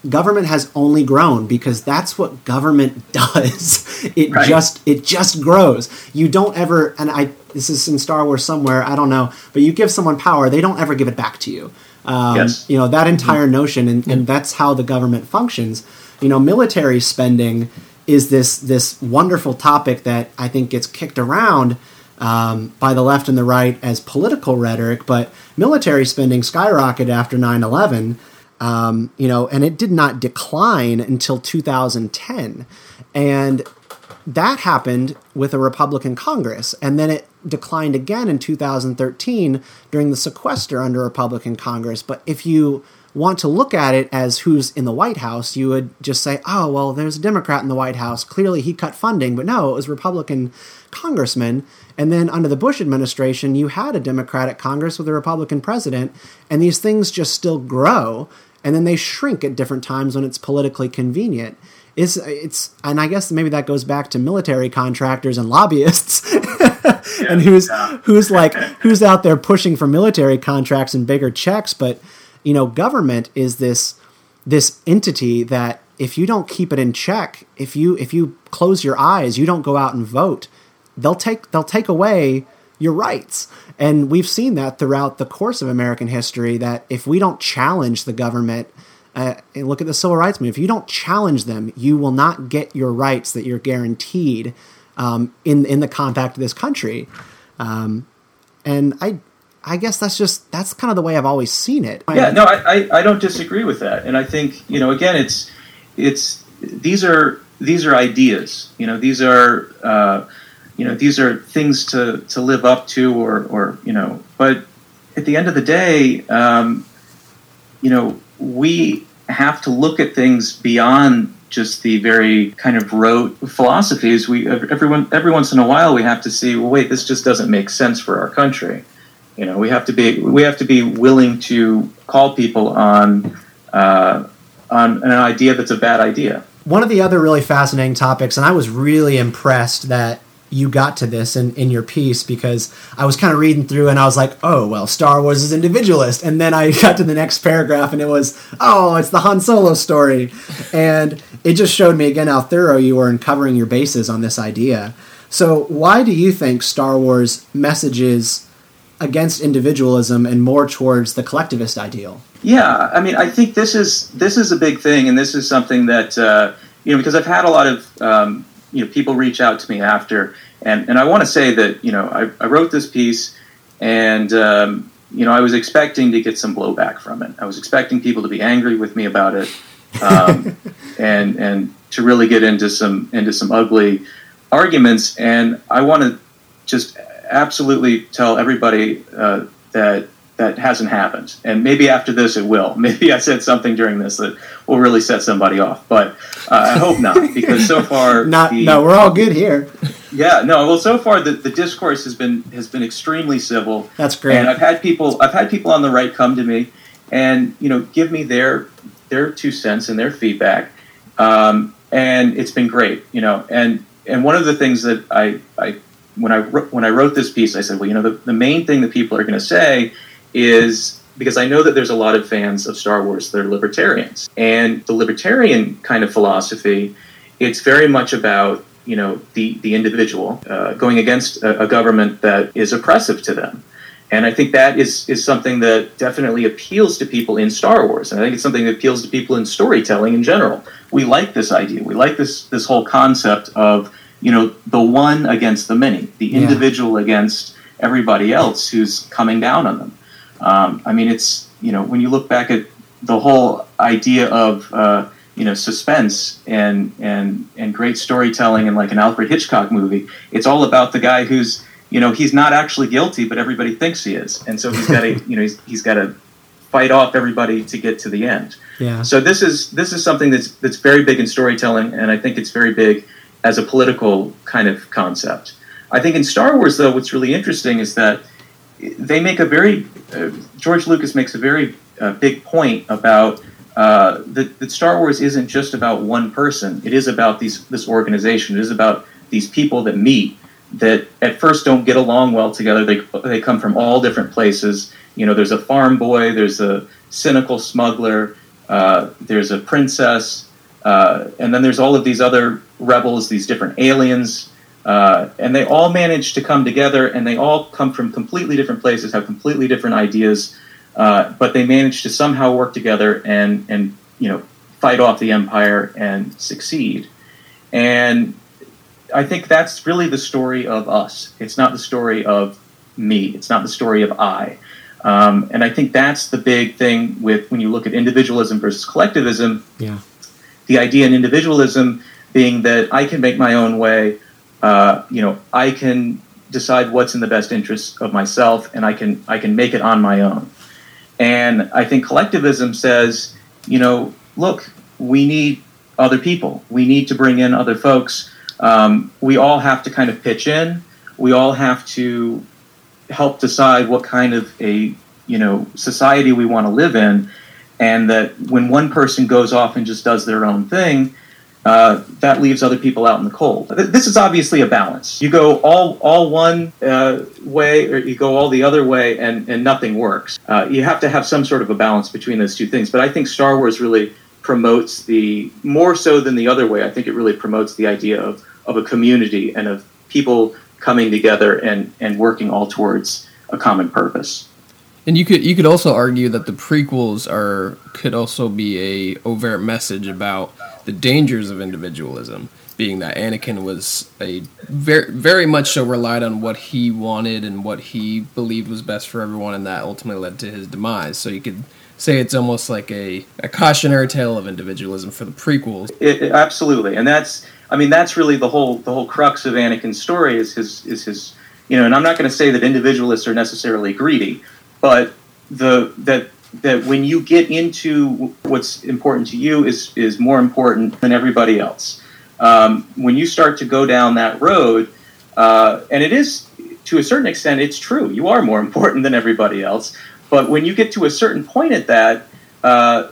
government has only grown because that's what government does. It Right. just it just grows. You don't ever and I this is in Star Wars somewhere, I don't know, but you give someone power, they don't ever give it back to you. Um, Yes. You know, that entire notion and, and that's how the government functions. You know, military spending is this this wonderful topic that I think gets kicked around um, by the left and the right as political rhetoric, but military spending skyrocketed after 9 11 um, you know, and it did not decline until 2010. And that happened with a Republican Congress. And then it declined again in 2013 during the sequester under Republican Congress. But if you want to look at it as who's in the White House, you would just say, oh, well, there's a Democrat in the White House. Clearly he cut funding. But no, it was Republican congressmen. And then under the Bush administration, you had a Democratic Congress with a Republican president. And these things just still grow. And then they shrink at different times when it's politically convenient. It's, it's and I guess maybe that goes back to military contractors and lobbyists and who's who's like who's out there pushing for military contracts and bigger checks but you know government is this this entity that if you don't keep it in check if you if you close your eyes you don't go out and vote they'll take they'll take away your rights. And we've seen that throughout the course of american history that if we don't challenge the government uh, and look at the civil rights movement if you don't challenge them you will not get your rights that you're guaranteed um, in in the compact of this country. Um, and i i guess that's just that's kind of the way i've always seen it. Yeah, no, I, I, I don't disagree with that, and I think you know again, it's it's these are these are ideas. You know, these are uh, you know these are things to to live up to, or or you know, but at the end of the day, um, you know, we have to look at things beyond just the very kind of rote philosophies. We everyone every once in a while we have to see. Well, wait, this just doesn't make sense for our country. You know, we have to be we have to be willing to call people on uh, on an idea that's a bad idea. one of the other really fascinating topics, and I was really impressed that you got to this in, in your piece because I was kind of reading through and I was like, oh, well, Star Wars is individualist. And then I got to the next paragraph and it was, oh, it's the Han Solo story. And it just showed me again how thorough you were in covering your bases on this idea. So, why do you think Star Wars messages against individualism and more towards the collectivist ideal? Yeah, I mean, I think this is this is a big thing, and this is something that uh, you know because I've had a lot of um, you know people reach out to me after, and and I want to say that you know I, I wrote this piece, and um, you know I was expecting to get some blowback from it. I was expecting people to be angry with me about it, um, and and to really get into some into some ugly arguments. And I want to just absolutely tell everybody uh, that that hasn't happened. And maybe after this it will. Maybe I said something during this that will really set somebody off. But uh, I hope not, because so far Not the- no, we're all good here. yeah, no. Well, so far the, the discourse has been has been extremely civil. That's great. And I've had people I've had people on the right come to me and you know give me their their two cents and their feedback, um, and it's been great. You know, and and one of the things that I I when I wrote, when I wrote this piece, I said, well, you know, the, the main thing that people are going to say is because I know that there's a lot of fans of Star Wars that are libertarians, and the libertarian kind of philosophy, it's very much about you know the the individual uh, going against a, a government that is oppressive to them. And I think that is, is something that definitely appeals to people in Star Wars. And I think it's something that appeals to people in storytelling in general. We like this idea. We like this this whole concept of, you know, the one against the many, the Yeah. individual against everybody else who's coming down on them. Um, I mean, it's, you know, when you look back at the whole idea of, uh, you know, suspense and, and, and great storytelling in like an Alfred Hitchcock movie, it's all about the guy who's, you know, he's not actually guilty, but everybody thinks he is. And so he's got to, you know, he's, he's got to fight off everybody to get to the end. Yeah. So this is this is something that's that's very big in storytelling, and I think it's very big as a political kind of concept. I think in Star Wars, though, what's really interesting is that they make a very uh, George Lucas makes a very uh, big point about uh, that, that Star Wars isn't just about one person. It is about these this organization. It is about these people that meet that at first don't get along well together. They they come from all different places. You know, there's a farm boy, there's a cynical smuggler, uh, there's a princess, uh, and then there's all of these other rebels, these different aliens, uh, and they all manage to come together, and they all come from completely different places, have completely different ideas, uh, but they manage to somehow work together and and you know fight off the empire and succeed. And I think that's really the story of us. It's not the story of me. It's not the story of I. Um, and I think that's the big thing with when you look at individualism versus collectivism. Yeah. The idea in individualism being that I can make my own way. Uh, you know, I can decide what's in the best interest of myself, and I can I can make it on my own. And I think collectivism says, you know, look, we need other people. We need to bring in other folks. Um, we all have to kind of pitch in. We all have to help decide what kind of a you know society we want to live in, and that when one person goes off and just does their own thing, uh, that leaves other people out in the cold. This is obviously a balance. You go all all one uh, way, or you go all the other way, and and nothing works. Uh, you have to have some sort of a balance between those two things. But I think Star Wars really promotes the more so than the other way. I think it really promotes the idea of of a community and of people coming together and and working all towards a common purpose. And you could you could also argue that the prequels are could also be a overt message about the dangers of individualism, being that Anakin was a very very much so relied on what he wanted and what he believed was best for everyone, and that ultimately led to his demise. So you could say it's almost like a, a cautionary tale of individualism for the prequels. It, it- absolutely, and that's I mean that's really the whole the whole crux of Anakin's story is his is his you know, and I'm not going to say that individualists are necessarily greedy, but the that that when you get into what's important to you is is more important than everybody else. Um, when you start to go down that road, uh, and it is to a certain extent, it's true. You are more important than everybody else. But when you get to a certain point at that, uh,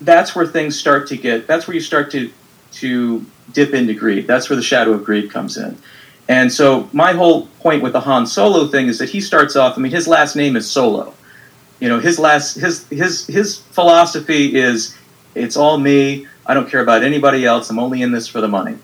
that's where things start to get. That's where you start to to dip into greed. That's where the shadow of greed comes in. And so my whole point with the Han Solo thing is that he starts off. I mean, his last name is Solo. You know, his last his his his philosophy is it's all me. I don't care about anybody else. I'm only in this for the money.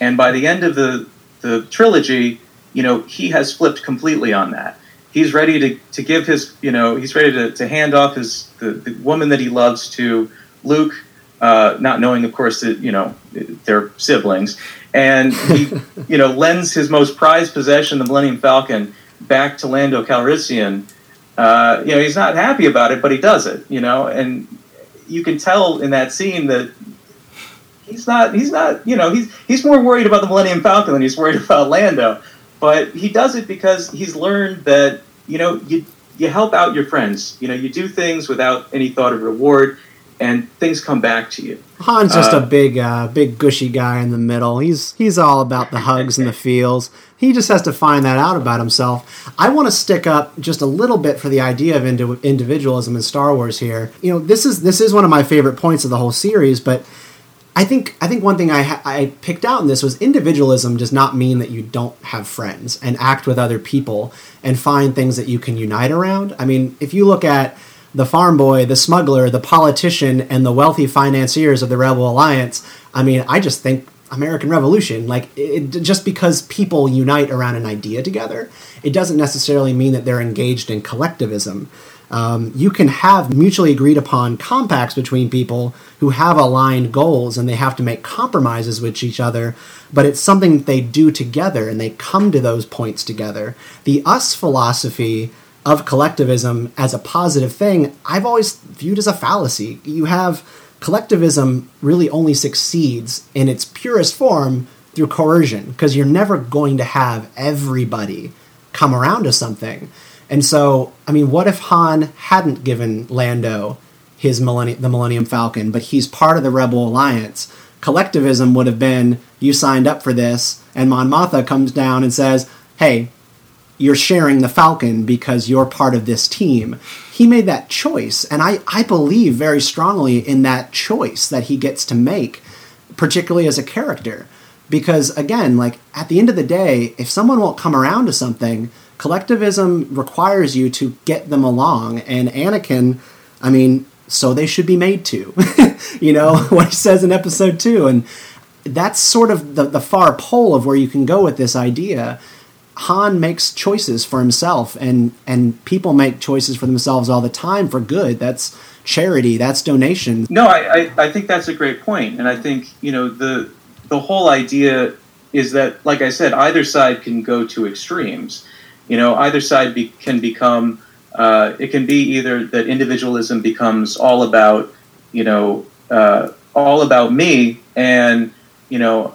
And by the end of the the trilogy, you know, he has flipped completely on that. He's ready to, to give his, you know, he's ready to, to hand off his the, the woman that he loves to Luke, uh, not knowing, of course, that you know they're siblings, and he, you know, lends his most prized possession, the Millennium Falcon, back to Lando Calrissian. Uh, you know, he's not happy about it, but he does it. You know, and you can tell in that scene that he's not he's not you know he's he's more worried about the Millennium Falcon than he's worried about Lando. But he does it because he's learned that you know you you help out your friends. You know, you do things without any thought of reward, and things come back to you. Han's just Uh, a big, uh, big gushy guy in the middle. He's he's all about the hugs and the feels. He just has to find that out about himself. I want to stick up just a little bit for the idea of indi- individualism in Star Wars here. You know, this is this is one of my favorite points of the whole series, but I think I think one thing I ha- I picked out in this was individualism does not mean that you don't have friends and act with other people and find things that you can unite around. I mean, if you look at the farm boy, the smuggler, the politician, and the wealthy financiers of the Rebel Alliance, I mean, I just think American Revolution, like it, just because people unite around an idea together, it doesn't necessarily mean that they're engaged in collectivism. Um, you can have mutually agreed upon compacts between people who have aligned goals and they have to make compromises with each other, but it's something that they do together and they come to those points together. The us philosophy of collectivism as a positive thing, I've always viewed as a fallacy. You have collectivism really only succeeds in its purest form through coercion because you're never going to have everybody come around to something. And so, I mean, what if Han hadn't given Lando his Millennium, the Millennium Falcon, but he's part of the Rebel Alliance? Collectivism would have been you signed up for this, and Mon Mothma comes down and says, "Hey, you're sharing the Falcon because you're part of this team." He made that choice, and I I believe very strongly in that choice that he gets to make, particularly as a character, because again, like at the end of the day, if someone won't come around to something collectivism requires you to get them along. And anakin i mean so they should be made to you know what he says in episode 2 and that's sort of the, the far pole of where you can go with this idea han makes choices for himself and and people make choices for themselves all the time for good that's charity that's donation No, I, I, I think that's a great point, and I think you know the the whole idea is that, like I said, either side can go to extremes. You know, either side be, can become. Uh, it can be either that individualism becomes all about, you know, uh, all about me, and you know,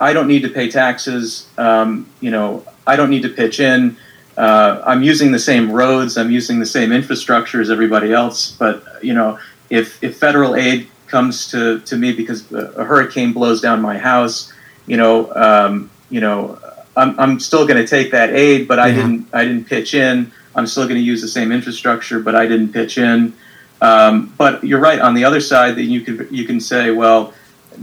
I don't need to pay taxes. Um, you know, I don't need to pitch in. Uh, I'm using the same roads. I'm using the same infrastructure as everybody else. But you know, if if federal aid comes to, to me because a hurricane blows down my house, you know, um, you know, I'm, I'm still going to take that aid, but I Yeah. didn't I didn't pitch in. I'm still going to use the same infrastructure, but I didn't pitch in. Um, but you're right. On the other side, that you can you can say, well,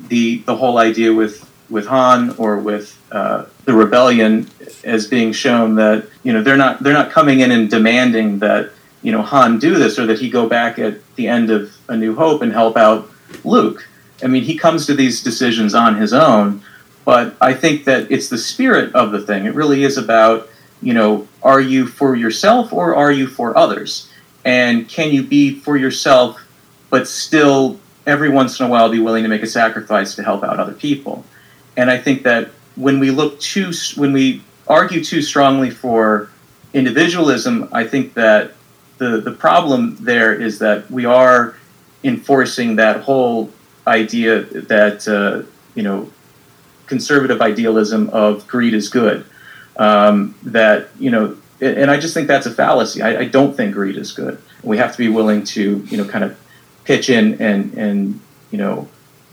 the the whole idea with with Han or with uh, the rebellion as being shown that you know they're not they're not coming in and demanding that you know Han do this or that he go back at the end of A New Hope and help out Luke. I mean, he comes to these decisions on his own, but I think that it's the spirit of the thing. It really is about you know, are you for yourself or are you for others? And can you be for yourself, but still every once in a while be willing to make a sacrifice to help out other people? And I think that when we look too, when we argue too strongly for individualism, I think that the the problem there is that we are enforcing that whole idea that uh, you know conservative idealism of greed is good. Um, that you know, and I just think that's a fallacy. I, I don't think greed is good. We have to be willing to you know kind of pitch in and and you know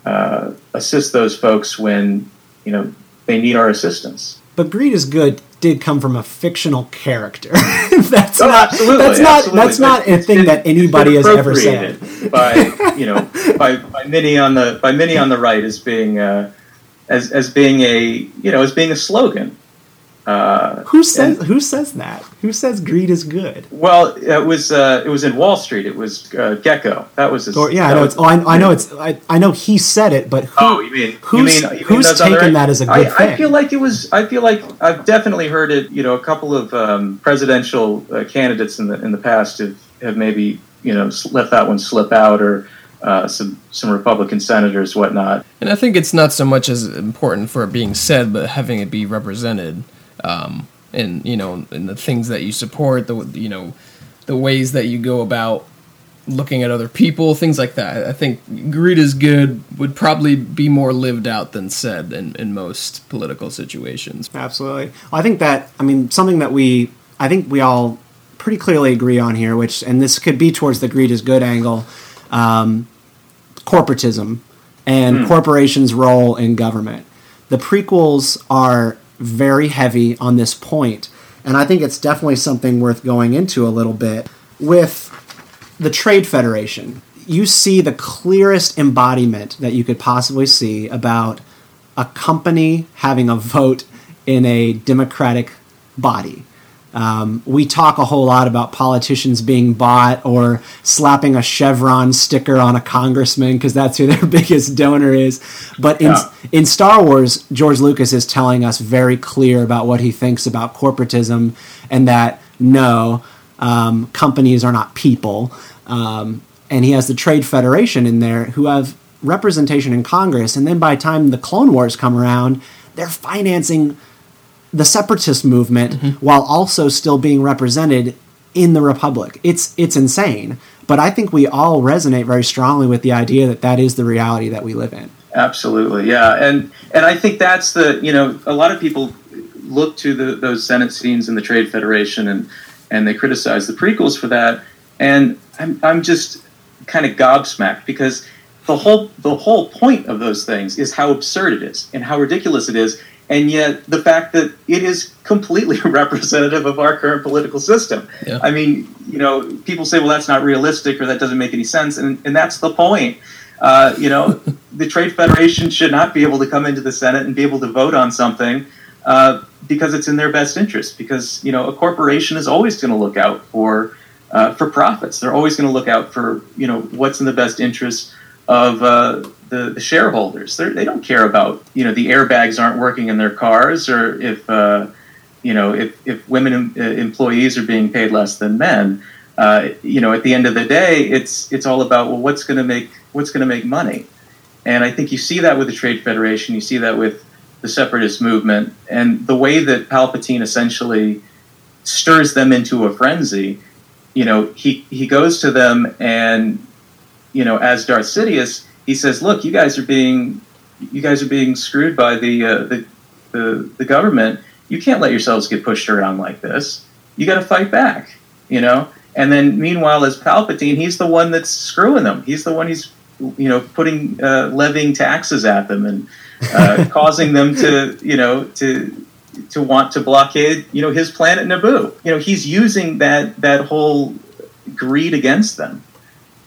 uh, assist those folks when you know they need our assistance. but greed is good did come from a fictional character that's Oh, not that's not absolutely. that's not a thing that anybody has ever said by you know by, by many on the by many on the right as being uh, as as being a you know as being a slogan. Uh, Who says and- who says that? Who says greed is good? well, it was uh, it was in Wall Street. It was uh, Gekko. That was his. Or yeah, I know was- it's. Oh, I, I know it's. I, I know he said it, but who? Oh, you mean who's- you mean, you mean who's those other- that as a good I, thing? I feel like it was. I feel like I've definitely heard it. You know, a couple of um, presidential uh, candidates in the in the past have, have maybe you know let that one slip out, or uh, some some Republican senators, whatnot. And I think it's not so much as important for it being said, but having it be represented, um, in you know, in the things that you support, the you know, the ways that you go about looking at other people, things like that. I think greed is good would probably be more lived out than said in, in most political situations. Absolutely. Well, I think that. I mean, something that we. I think we all pretty clearly agree on here, which and this could be towards the greed is good angle, um, corporatism and corporations' role in government. The prequels are very heavy on this point, and I think it's definitely something worth going into a little bit with the Trade Federation. You see the clearest embodiment that you could possibly see about a company having a vote in a democratic body. Um, we talk a whole lot about politicians being bought or slapping a Chevron sticker on a congressman because that's who their biggest donor is. But in, Yeah. in Star Wars, George Lucas is telling us very clear about what he thinks about corporatism and that no, um, companies are not people. Um, and he has the Trade Federation in there who have representation in Congress. And then by the time the Clone Wars come around, they're financing the separatist movement mm-hmm. while also still being represented in the republic. It's it's insane, but I think we all resonate very strongly with the idea that that is the reality that we live in. Absolutely, yeah, and and I think that's the you know a lot of people look to the those Senate scenes in the Trade Federation and and they criticize the prequels for that, and I'm I'm just kind of gobsmacked because the whole the whole point of those things is how absurd it is and how ridiculous it is, and yet the fact that it is completely representative of our current political system. Yeah. I mean, you know, people say, well, that's not realistic or that doesn't make any sense, and and that's the point. Uh, you know, the Trade Federation should not be able to come into the Senate and be able to vote on something uh, because it's in their best interest. Because you know, a corporation is always going to look out for uh, for profits. They're always going to look out for you know what's in the best interest of uh, the, the shareholders. They're, they don't care about you know the airbags aren't working in their cars or if uh, you know if, if women uh, employees are being paid less than men. Uh, you know, at the end of the day, it's it's all about well, what's going to make what's going to make money, and I think you see that with the Trade Federation. You see that with the separatist movement, and the way that Palpatine essentially stirs them into a frenzy. You know, he he goes to them and you know, as Darth Sidious, he says, "Look, you guys are being you guys are being screwed by the uh, the, the the government. You can't let yourselves get pushed around like this. You got to fight back." You know. And then, meanwhile, as Palpatine, he's the one that's screwing them. He's the one he's you know putting uh, levying taxes at them and uh, causing them to you know to to want to blockade you know his planet Naboo. You know he's using that that whole greed against them.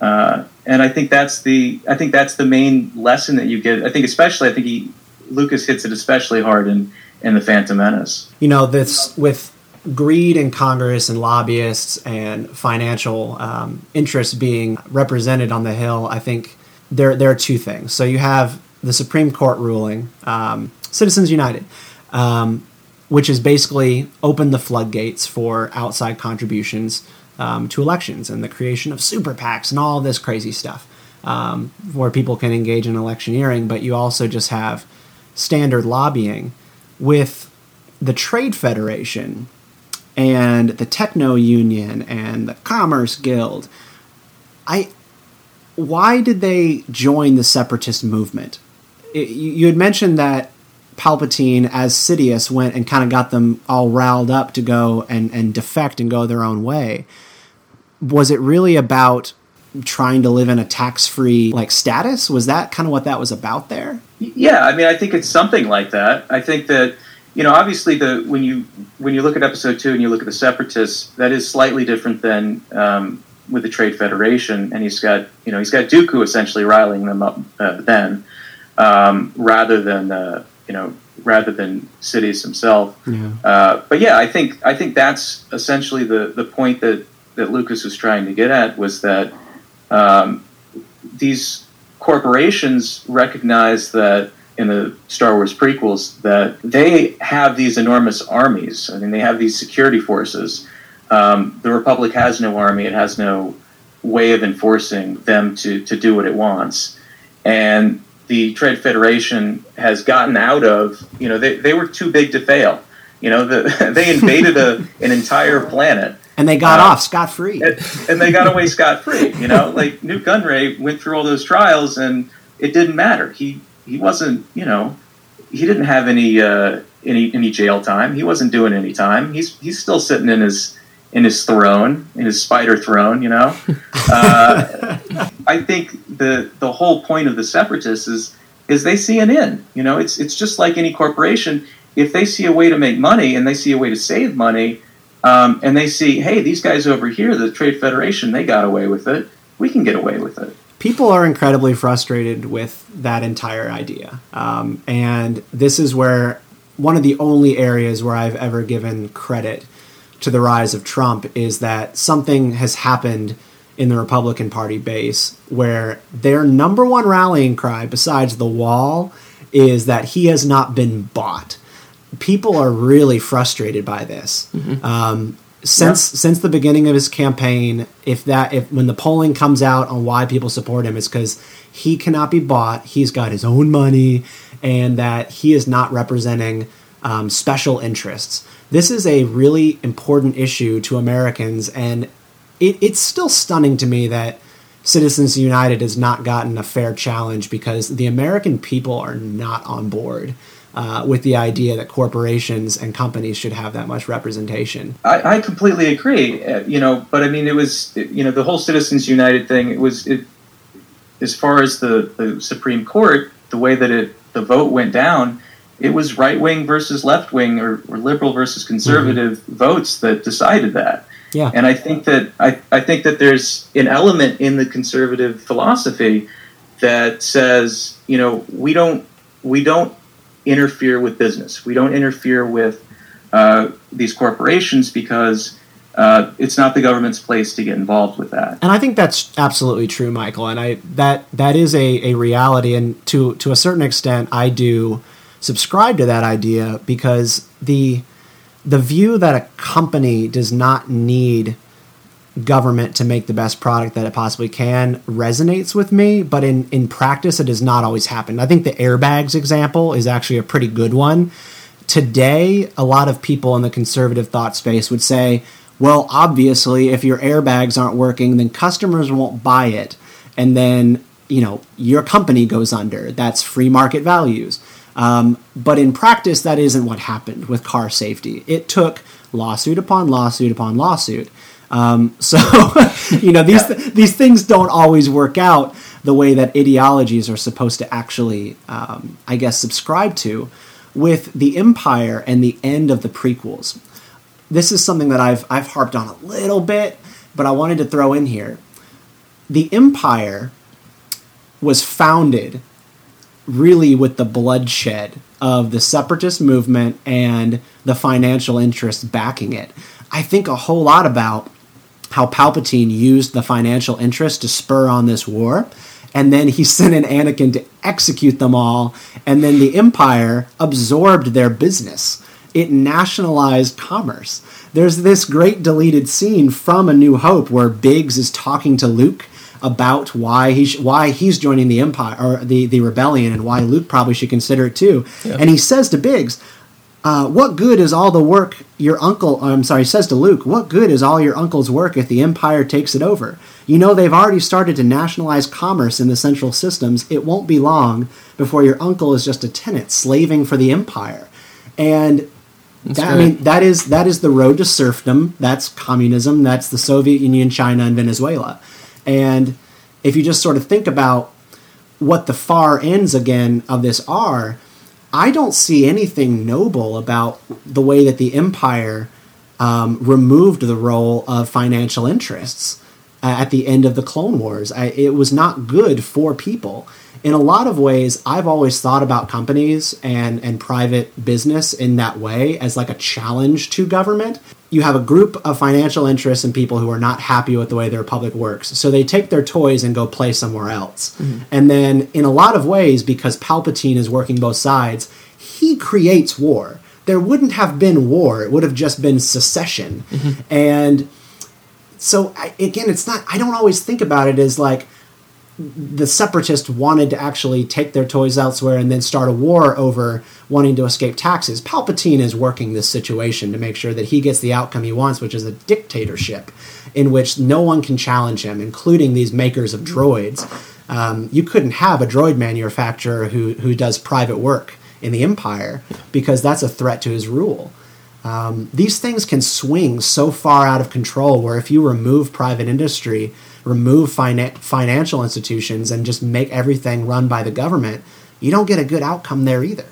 Uh, and I think that's the I think that's the main lesson that you get. I think especially I think he Lucas hits it especially hard in in the Phantom Menace. You know, this with greed in Congress and lobbyists and financial um, interests being represented on the Hill, I think there there are two things. So you have the Supreme Court ruling, um, Citizens United, um, which has basically opened the floodgates for outside contributions um, to elections and the creation of super PACs and all this crazy stuff, um, where people can engage in electioneering. But you also just have standard lobbying with the Trade Federation and the Techno Union and the Commerce Guild. I why did they join the separatist movement? It, you, you had mentioned that Palpatine, as Sidious, went and kind of got them all riled up to go and, and defect and go their own way. Was it really about trying to live in a tax-free like status? Was that kind of what that was about there? Yeah, I mean, I think it's something like that. I think that you know, obviously, the when you when you look at episode two and you look at the separatists, that is slightly different than um, with the Trade Federation, and he's got you know he's got Dooku essentially riling them up uh, then, um, rather than uh, you know rather than Sidious himself. Uh, but yeah, I think I think that's essentially the the point that that Lucas was trying to get at was that um, these corporations recognize that in the Star Wars prequels that they have these enormous armies. I mean, they have these security forces. Um, the Republic has no army; it has no way of enforcing them to to do what it wants, and the Trade Federation has gotten out of. You know, they they were too big to fail. You know, the, they invaded a, an entire planet And they got Uh, off scot free. and, and they got away scot free. You know, like Nute Gunray went through all those trials, and it didn't matter. He he wasn't, you know, he didn't have any uh, any any jail time. He wasn't doing any time. He's he's still sitting in his in his throne, in his spider throne. You know, uh, I think the the whole point of the separatists is is they see an in. You know, it's it's just like any corporation. If they see a way to make money and they see a way to save money, um, and they see, hey, these guys over here, the Trade Federation, they got away with it. We can get away with it. People are incredibly frustrated with that entire idea, um, and this is where one of the only areas where I've ever given credit to the rise of Trump is that something has happened in the Republican Party base where their number one rallying cry, besides the wall, is that he has not been bought. People are really frustrated by this. Mm-hmm. Um, since yeah. since the beginning of his campaign, if that if when the polling comes out on why people support him, it's because he cannot be bought. He's got his own money, and that he is not representing um, special interests. This is a really important issue to Americans, and it, it's still stunning to me that Citizens United has not gotten a fair challenge because the American people are not on board. Uh, with the idea that corporations and companies should have that much representation. I, I completely agree. Uh, you know, but I mean, it was you know the whole Citizens United thing. It was it, as far as the, the Supreme Court, the way that it the vote went down, it was right wing versus left wing or, or, liberal versus conservative mm-hmm. votes that decided that. Yeah. And I think that I, I think that there's an element in the conservative philosophy that says, you know, we don't we don't interfere with business. We don't interfere with uh, these corporations because uh, it's not the government's place to get involved with that. And I think that's absolutely true, Michael. And I that that is a, a reality. And to to a certain extent, I do subscribe to that idea because the the view that a company does not need government to make the best product that it possibly can resonates with me, but in, in practice, it has not always happened. I think the airbags example is actually a pretty good one. Today, a lot of people in the conservative thought space would say, well, obviously, if your airbags aren't working, then customers won't buy it. And then, you know, your company goes under. That's free market values. Um, but in practice, that isn't what happened with car safety. It took lawsuit upon lawsuit upon lawsuit. Um, so, you know, these yeah. th- these things don't always work out the way that ideologies are supposed to actually, um, I guess, subscribe to. With the Empire and the end of the prequels, this is something that I've I've harped on a little bit, but I wanted to throw in here. The Empire was founded really with the bloodshed of the separatist movement and the financial interests backing it. I think a whole lot about how Palpatine used the financial interest to spur on this war. And then he sent in Anakin to execute them all. And then the Empire absorbed their business. It nationalized commerce. There's this great deleted scene from A New Hope where Biggs is talking to Luke about why he sh- why he's joining the empire or the the rebellion and why Luke probably should consider it too. Yeah. And he says to Biggs, uh, "What good is all the work your uncle? I'm sorry." He says to Luke, "What good is all your uncle's work if the empire takes it over? You know they've already started to nationalize commerce in the central systems. It won't be long before your uncle is just a tenant slaving for the empire." And that, I mean, that is that is the road to serfdom. That's communism. That's the Soviet Union, China, and Venezuela. And if you just sort of think about what the far ends again of this are, I don't see anything noble about the way that the empire um, removed the role of financial interests uh, at the end of the Clone Wars. I, it was not good for people in a lot of ways, I've always thought about companies and, and private business in that way as like a challenge to government. You have a group of financial interests and people who are not happy with the way their public works. So they take their toys and go play somewhere else. Mm-hmm. And then, in a lot of ways, because Palpatine is working both sides, he creates war. There wouldn't have been war, it would have just been secession. Mm-hmm. And so, again, it's not, I don't always think about it as like, the separatists wanted to actually take their toys elsewhere and then start a war over wanting to escape taxes. Palpatine is working this situation to make sure that he gets the outcome he wants, which is a dictatorship in which no one can challenge him, including these makers of droids. Um, you couldn't have a droid manufacturer who, who does private work in the Empire because that's a threat to his rule. Um, these things can swing so far out of control where if you remove private industry, remove finan- financial institutions, and just make everything run by the government, you don't get a good outcome there either.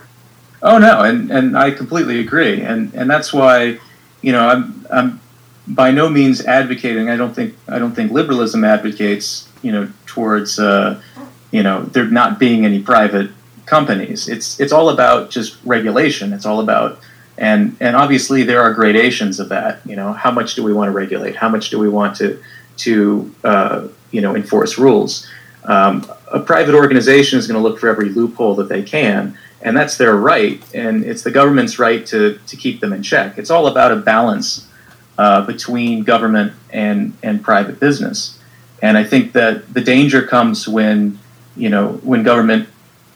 Oh no, and and I completely agree, and and that's why, you know, I'm I'm by no means advocating. I don't think I don't think liberalism advocates, you know, towards, uh, you know, there not being any private companies. It's it's all about just regulation. It's all about and and obviously there are gradations of that. You know, how much do we want to regulate? How much do we want to to uh, you know enforce rules? Um, a private organization is going to look for every loophole that they can, and that's their right, and it's the government's right to to keep them in check. It's all about a balance uh, between government and and private business, and I think that the danger comes when you know when government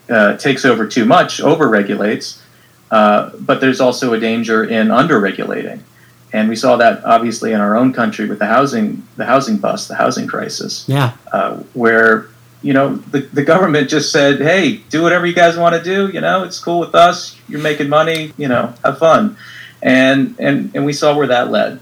uh, takes over too much, over regulates, uh, but there's also a danger in under regulating, and we saw that obviously in our own country with the housing the housing bust, the housing crisis, Yeah. uh, where you know the, the government just said, "Hey, do whatever you guys want to do. You know, it's cool with us. You're making money. You know, have fun," and and and we saw where that led.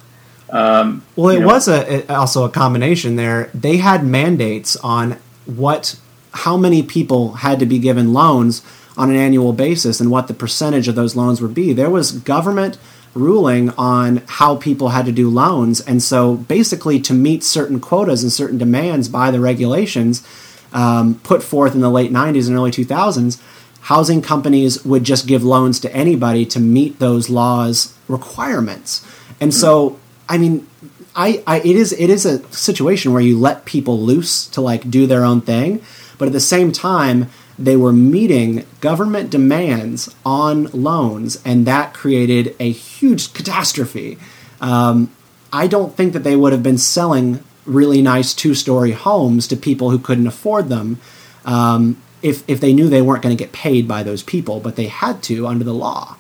Um, Well, it you know, was a, a- also a combination there. They had mandates on what, how many people had to be given loans on an annual basis and what the percentage of those loans would be. There was government ruling on how people had to do loans. And so basically, to meet certain quotas and certain demands by the regulations um, put forth in the late 90s and early 2000s, housing companies would just give loans to anybody to meet those laws requirements. And so, I mean, I, I it is it is a situation where you let people loose to like do their own thing, but at the same time they were meeting government demands on loans, and that created a huge catastrophe. Um, I don't think that they would have been selling really nice two-story homes to people who couldn't afford them um, if if they knew they weren't going to get paid by those people, but they had to under the law.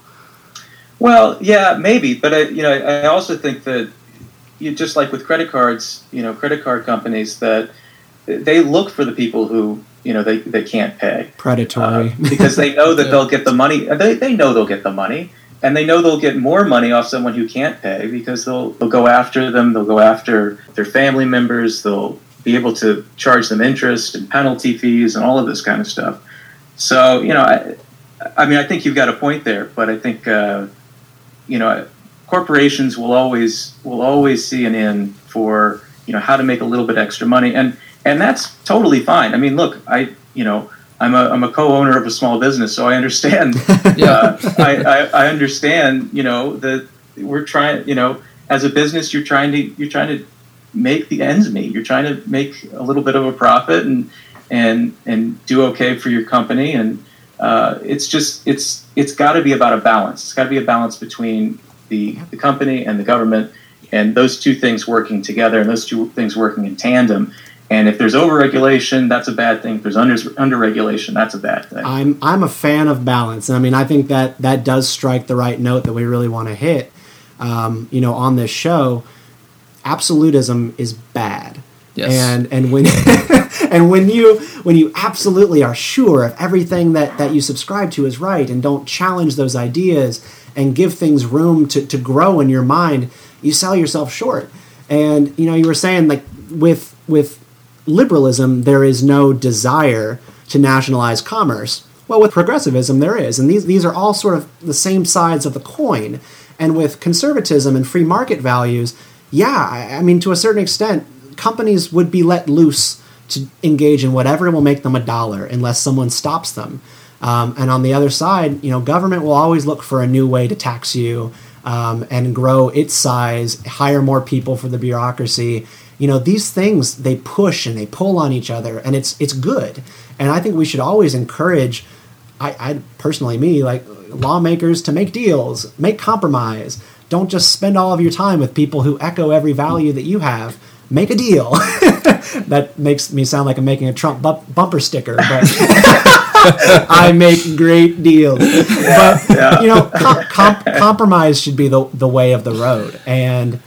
Well, yeah, maybe, but I, you know, I also think that you just like with credit cards, you know, credit card companies that they look for the people who you know they, they can't pay Predatory. uh, because they know that they'll get the money. They, they know they'll get the money, and they know they'll get more money off someone who can't pay because they'll they'll go after them. They'll go after their family members. They'll be able to charge them interest and penalty fees and all of this kind of stuff. So you know, I, I mean, I think you've got a point there, but I think uh, you know, corporations will always will always see an in for you know how to make a little bit extra money, and and that's totally fine. I mean, look, I you know. I'm a, I'm a co-owner of a small business, so I understand. uh, I, I, I understand, you know, that we're trying, you know, as a business, you're trying to you're trying to make the ends meet. You're trying to make a little bit of a profit and and and do okay for your company. And uh, it's just it's it's got to be about a balance. It's got to be a balance between the the company and the government, and those two things working together, and those two things working in tandem. And if there's overregulation, that's a bad thing. If there's under underregulation, that's a bad thing. I'm I'm a fan of balance, and I mean I think that that does strike the right note that we really want to hit. Um, you know, on this show, absolutism is bad. Yes. And and when and when you when you absolutely are sure of everything that that you subscribe to is right and don't challenge those ideas and give things room to, to grow in your mind, you sell yourself short. And you know, you were saying like with with liberalism there is no desire to nationalize commerce. Well, with progressivism there is. And these these are all sort of the same sides of the coin. And with conservatism and free market values, yeah, I, mean to a certain extent companies would be let loose to engage in whatever will make them a dollar unless someone stops them. Um, and on the other side, you know, government will always look for a new way to tax you um, and grow its size, hire more people for the bureaucracy. You know, these things they push and they pull on each other, and it's it's good. And I think we should always encourage. I, I personally, me like lawmakers to make deals, make compromise. Don't just spend all of your time with people who echo every value that you have make a deal. that makes me sound like I'm making a Trump bu- bumper sticker, but I make great deals. But you know, com- com- compromise should be the the way of the road, and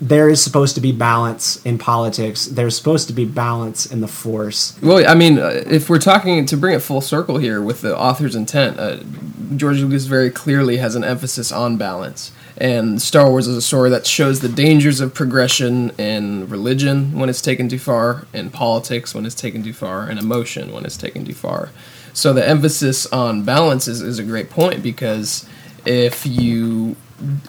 there is supposed to be balance in politics. There's supposed to be balance in the force. Well, I mean, uh, if we're talking to bring it full circle here with the author's intent, uh, George Lucas very clearly has an emphasis on balance. And Star Wars is a story that shows the dangers of progression in religion when it's taken too far, in politics when it's taken too far, and emotion when it's taken too far. So the emphasis on balance is, is a great point because if you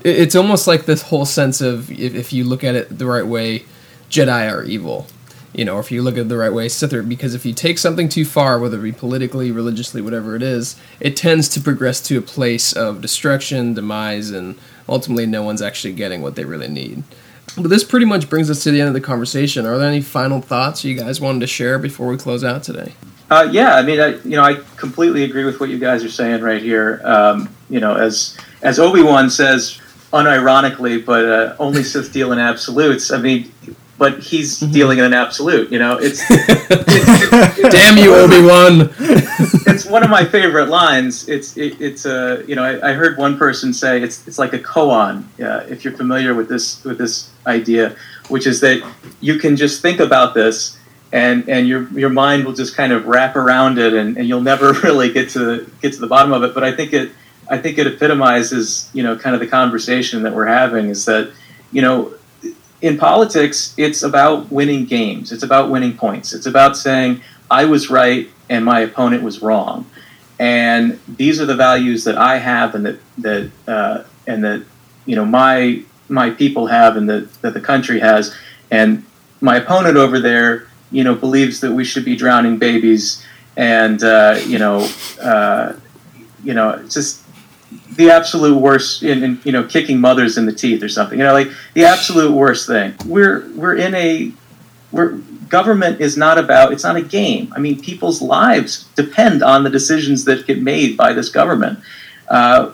it's almost like this whole sense of if, if you look at it the right way, Jedi are evil. You know, if you look at it the right way, Sith are because if you take something too far, whether it be politically, religiously, whatever it is, it tends to progress to a place of destruction, demise, and ultimately no one's actually getting what they really need. But this pretty much brings us to the end of the conversation. Are there any final thoughts you guys wanted to share before we close out today? Uh, yeah, I mean, I, you know, I completely agree with what you guys are saying right here. Um, you know, as as Obi Wan says, unironically, but uh, only Sith deal in absolutes. I mean, but he's Mm-hmm. dealing in an absolute. You know, it's Damn you, Obi Wan! it's one of my favorite lines. It's it, it's a you know I, I heard one person say it's it's like a koan. Uh, if you're familiar with this with this idea, which is that you can just think about this and and your your mind will just kind of wrap around it and, and you'll never really get to get to the bottom of it. But I think it I think it epitomizes you know kind of the conversation that we're having is that you know in politics, it's about winning games. It's about winning points. It's about saying, I was right and my opponent was wrong. And these are the values that I have and that, that uh, and that, you know, my, my people have and that, that the country has. And my opponent over there, you know, believes that we should be drowning babies and, uh, you know, uh, you know, just the absolute worst in, in you know kicking mothers in the teeth or something you know like the absolute worst thing. We're we're in a we're government is not about it's not a game. I mean people's lives depend on the decisions that get made by this government. Uh,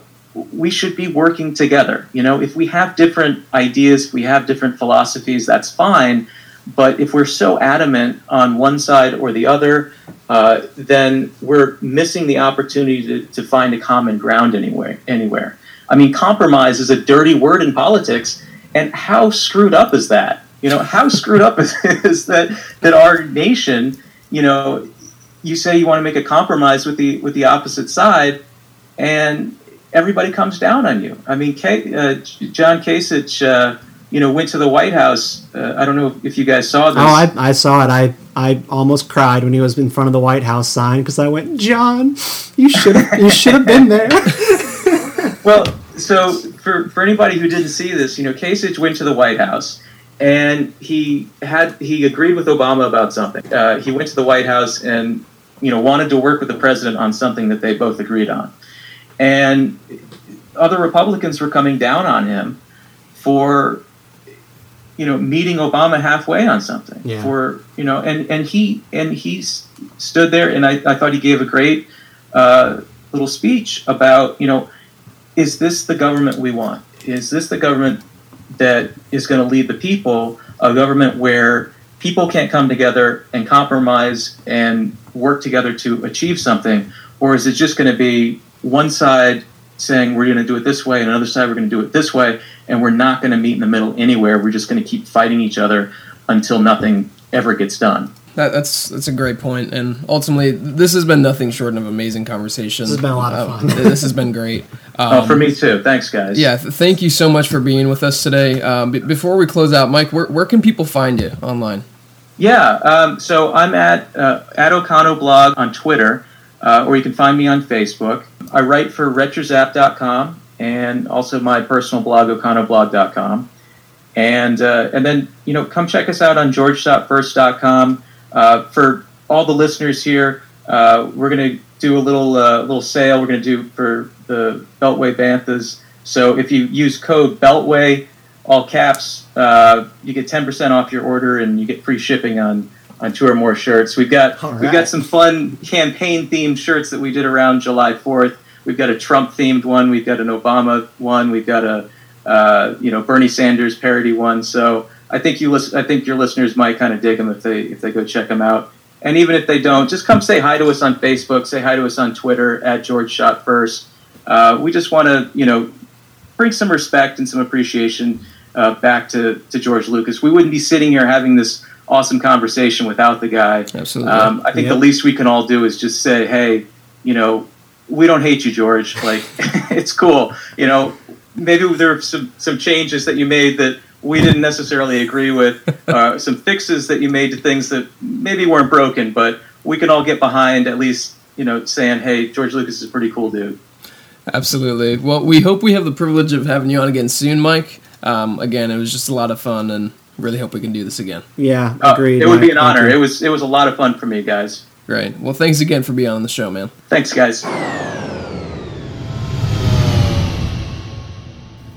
we should be working together. You know if we have different ideas if we have different philosophies that's fine but if we're so adamant on one side or the other uh, then we're missing the opportunity to, to find a common ground anywhere. Anywhere. I mean, compromise is a dirty word in politics, and how screwed up is that? You know, how screwed up is, is that that our nation? You know, you say you want to make a compromise with the with the opposite side, and everybody comes down on you. I mean, K, uh, John Kasich, uh, you know, went to the White House. Uh, I don't know if you guys saw this. Oh, I, I saw it. I I almost cried when he was in front of the White House sign because I went, John, you should have you should have been there. Well, so for, for anybody who didn't see this, you know, Kasich went to the White House and he had he agreed with Obama about something. Uh, he went to the White House and you know wanted to work with the president on something that they both agreed on, and other Republicans were coming down on him for you know meeting Obama halfway on something. Yeah. For you know, and and he and he stood there, and I, I thought he gave a great uh, little speech about you know is this the government we want? Is this the government that is going to lead the people? A government where people can't come together and compromise and work together to achieve something? Or is it just going to be one side saying we're going to do it this way and another side we're going to do it this way and we're not going to meet in the middle anywhere? We're just going to keep fighting each other until nothing ever gets done. That, that's that's a great point. point, and ultimately, this has been nothing short of amazing conversation. This has been a lot of Uh, fun. this has been great. oh, Um, for me too. Thanks, guys. Yeah, th- thank you so much for being with us today. Um, b- before we close out, Mike, where, where can people find you online? Yeah, um, so I'm at uh, at Okano blog on Twitter, uh, or you can find me on Facebook. I write for retrozap.com and also my personal blog, okanoblog.com. And uh, and then you know come check us out on george.first.com. Uh, for all the listeners here, uh, we're going to do a little uh, little sale. We're going to do for the Beltway Banthas. So if you use code Beltway, all caps, uh, you get ten percent off your order, and you get free shipping on on two or more shirts. We've got All we've got some fun campaign themed shirts that we did around July Fourth. We've got a Trump themed one. We've got an Obama one. We've got a uh, you know Bernie Sanders parody one. So I think you listen, I think your listeners might kind of dig them if they if they go check them out. And even if they don't, just come say hi to us on Facebook. Say hi to us on Twitter at George Shot First. Uh, we just want to you know bring some respect and some appreciation uh, back to, to George Lucas. We wouldn't be sitting here having this awesome conversation without the guy. Absolutely. Um, I think Yep. the least we can all do is just say, hey, you know, we don't hate you, George. Like, it's cool. You know, maybe there are some, some changes that you made that we didn't necessarily agree with, uh, some fixes that you made to things that maybe weren't broken, but we can all get behind at least, you know, saying, hey, George Lucas is a pretty cool dude. Absolutely. Well, we hope we have the privilege of having you on again soon, Mike. Um, again, it was just a lot of fun, and really hope we can do this again. Yeah, Uh, it would be an honor. It was it was a lot of fun for me, guys. Great. Well, thanks again for being on the show, man. Thanks, guys.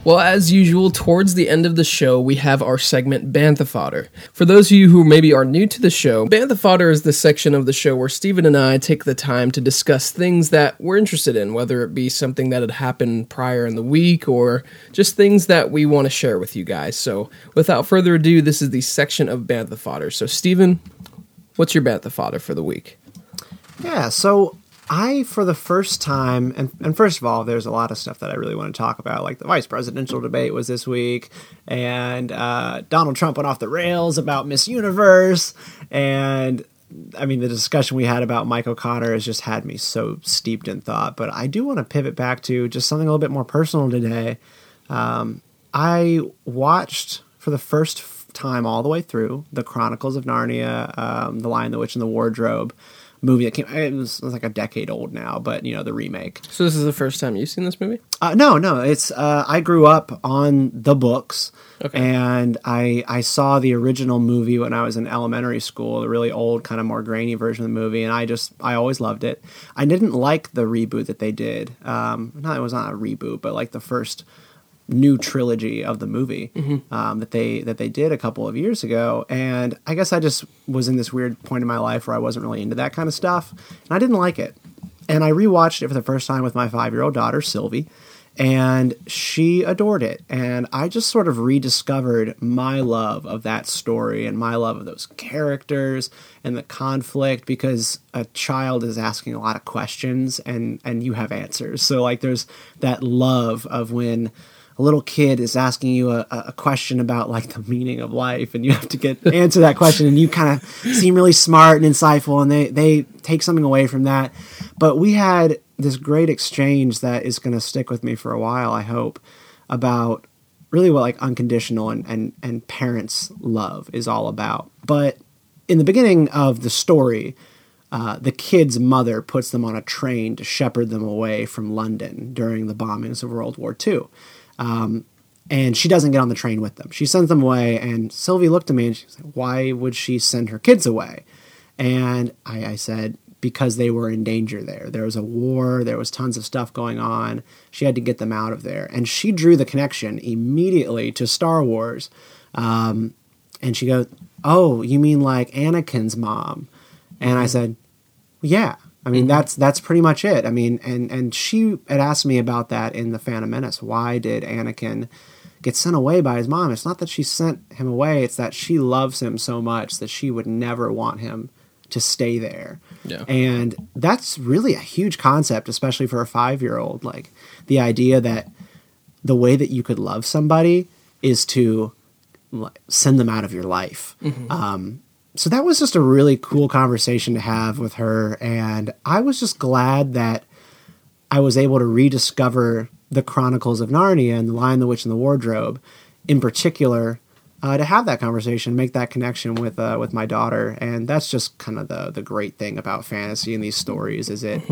Well, as usual, towards the end of the show, we have our segment Bantha Fodder. For those of you who maybe are new to the show, Bantha Fodder is the section of the show where Stephen and I take the time to discuss things that we're interested in, whether it be something that had happened prior in the week or just things that we want to share with you guys. So, without further ado, this is the section of Bantha Fodder. So, Stephen, what's your bet, the Fodder for the week? Yeah, so I, for the first time, and, and first of all, there's a lot of stuff that I really want to talk about. Like the vice presidential debate was this week, and uh, Donald Trump went off the rails about Miss Universe, and I mean, the discussion we had about Mike O'Connor has just had me so steeped in thought. But I do want to pivot back to just something a little bit more personal today. Um, I watched for the first time all the way through the Chronicles of Narnia, um, The Lion, the Witch, and the Wardrobe movie that came. It was, it was like a decade old now, but you know the remake. So, this is the first time you've seen this movie? Uh, no, no, it's uh, I grew up on the books, Okay. and I I saw the original movie when I was in elementary school, the really old, kind of more grainy version of the movie, and I just I always loved it. I didn't like the reboot that they did. Um, not it was not a reboot, but like the first new trilogy of the movie um, that they that they did a couple of years ago, and I guess I just was in this weird point in my life where I wasn't really into that kind of stuff, and I didn't like it. And I rewatched it for the first time with my five year old daughter Sylvie, and she adored it. And I just sort of rediscovered my love of that story and my love of those characters and the conflict because a child is asking a lot of questions and and you have answers. So like there's that love of when a little kid is asking you a, a question about like the meaning of life and you have to get answer that question and you kind of seem really smart and insightful and they they take something away from that. But we had this great exchange that is going to stick with me for a while i hope about really what like unconditional and, and and parents love is all about. But in the beginning of the story uh, the kid's mother puts them on a train to shepherd them away from london during the bombings of world war ii um, and she doesn't get on the train with them. She sends them away, and Sylvie looked at me and she said, "Why would she send her kids away?" And I, I said, "Because they were in danger there. There was a war. There was tons of stuff going on. She had to get them out of there." And she drew the connection immediately to Star Wars, um, and she goes, "Oh, you mean like Anakin's mom?" And I said, yeah, I mean that's that's pretty much it. I mean, and and she had asked me about that in the Phantom Menace. Why did Anakin get sent away by his mom? It's not that she sent him away; it's that she loves him so much that she would never want him to stay there. Yeah. And that's really a huge concept, especially for a five year old. Like the idea that the way that you could love somebody is to send them out of your life. Um, so that was just a really cool conversation to have with her. And I was just glad that I was able to rediscover the Chronicles of Narnia and The Lion, the Witch, and the Wardrobe in particular. Uh, to have that conversation, make that connection with uh, with my daughter, and that's just kind of the the great thing about fantasy and these stories is it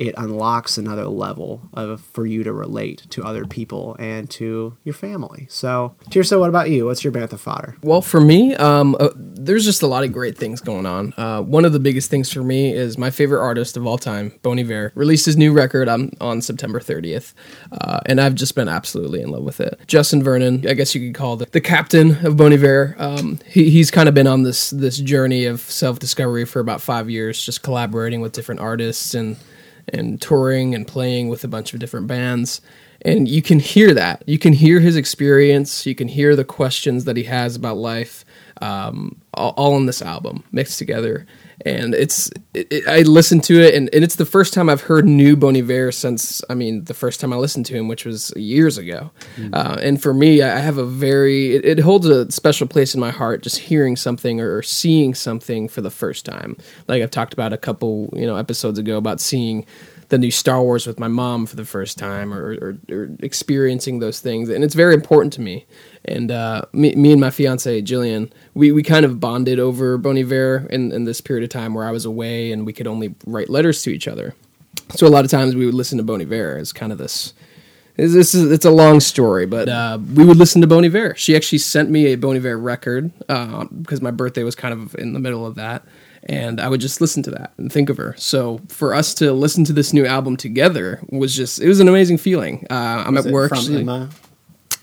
it unlocks another level of for you to relate to other people and to your family. So, Tirso, what about you? What's your bantha fodder? Well, for me, um, uh, there's just a lot of great things going on. Uh, one of the biggest things for me is my favorite artist of all time, Bon Iver, released his new record on, on September 30th, uh, and I've just been absolutely in love with it. Justin Vernon, I guess you could call the, the captain of Bon Iver. Um, he, he's kind of been on this this journey of self discovery for about five years, just collaborating with different artists and and touring and playing with a bunch of different bands. and you can hear that. You can hear his experience. You can hear the questions that he has about life, um, all, all in this album mixed together. And it's, it, it, I listened to it, and, and it's the first time I've heard new Bon Iver since, I mean, the first time I listened to him, which was years ago. Uh, and for me, I have a very, it, it holds a special place in my heart just hearing something or seeing something for the first time. Like I've talked about a couple, you know, episodes ago about seeing the new Star Wars with my mom for the first time or, or, or experiencing those things. And it's very important to me. And uh, me, me and my fiance, Jillian, we, we kind of bonded over Bon Iver in, in this period of time where I was away and we could only write letters to each other. So a lot of times we would listen to Bon Iver as kind of this. This is it's a long story, but uh, we would listen to Bon Iver. She actually sent me a Bon Iver record uh, because my birthday was kind of in the middle of that, and I would just listen to that and think of her. So for us to listen to this new album together was just it was an amazing feeling. Uh, I'm Is at work. from Emma.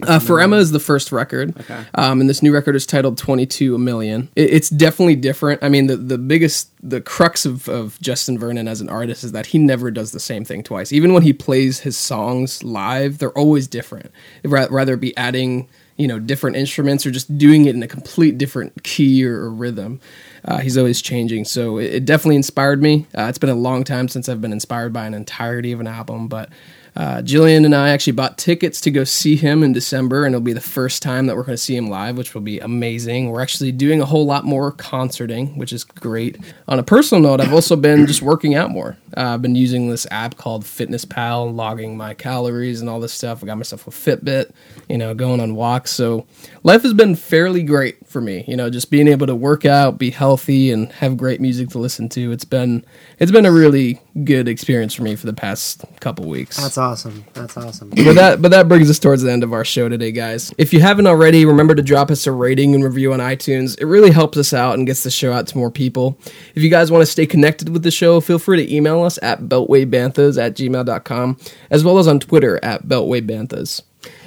uh, for Emma is the first record, Okay. um, and this new record is titled "22 a Million. It, it's definitely different. I mean, the the biggest the crux of, of Justin Vernon as an artist is that he never does the same thing twice. Even when he plays his songs live, they're always different. Ra- Rather be adding you know different instruments or just doing it in a complete different key or, or rhythm. Uh, he's always changing, so it, it definitely inspired me. Uh, it's been a long time since I've been inspired by an entirety of an album, but uh, Jillian and I actually bought tickets to go see him in December, and it'll be the first time that we're going to see him live, which will be amazing. We're actually doing a whole lot more concerting, which is great. On a personal note, I've also been just working out more. Uh, I've been using this app called Fitness Pal, logging my calories and all this stuff. I got myself a Fitbit, you know, going on walks. So life has been fairly great for me. You know, just being able to work out, be healthy, and have great music to listen to. It's been it's been a really good experience for me for the past couple weeks. That's awesome. That's awesome. But that but that brings us towards the end of our show today, guys. If you haven't already, remember to drop us a rating and review on iTunes. It really helps us out and gets the show out to more people. If you guys want to stay connected with the show, feel free to email us at beltwaybanthas at gmail.com, as well as on Twitter at beltwaybanthas.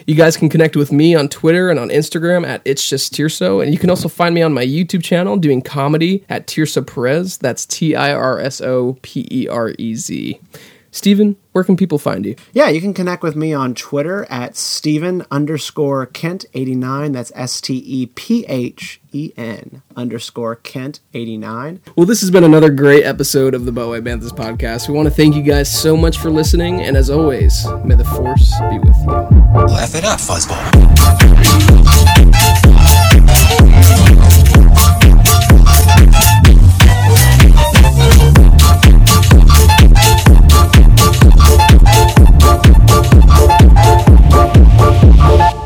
You guys can connect with me on Twitter and on Instagram at It's Just Tirso, and you can also find me on my YouTube channel doing comedy at Tirso Perez. That's T I R S O P E R E Z. Stephen, where can people find you? Yeah, you can connect with me on Twitter at Stephen underscore Kent eighty nine. That's S T E P H E N underscore Kent eighty nine. Well, this has been another great episode of the Beltway Banthas podcast. We want to thank you guys so much for listening, and as always, may the force be with you. Laugh it up, fuzzball. you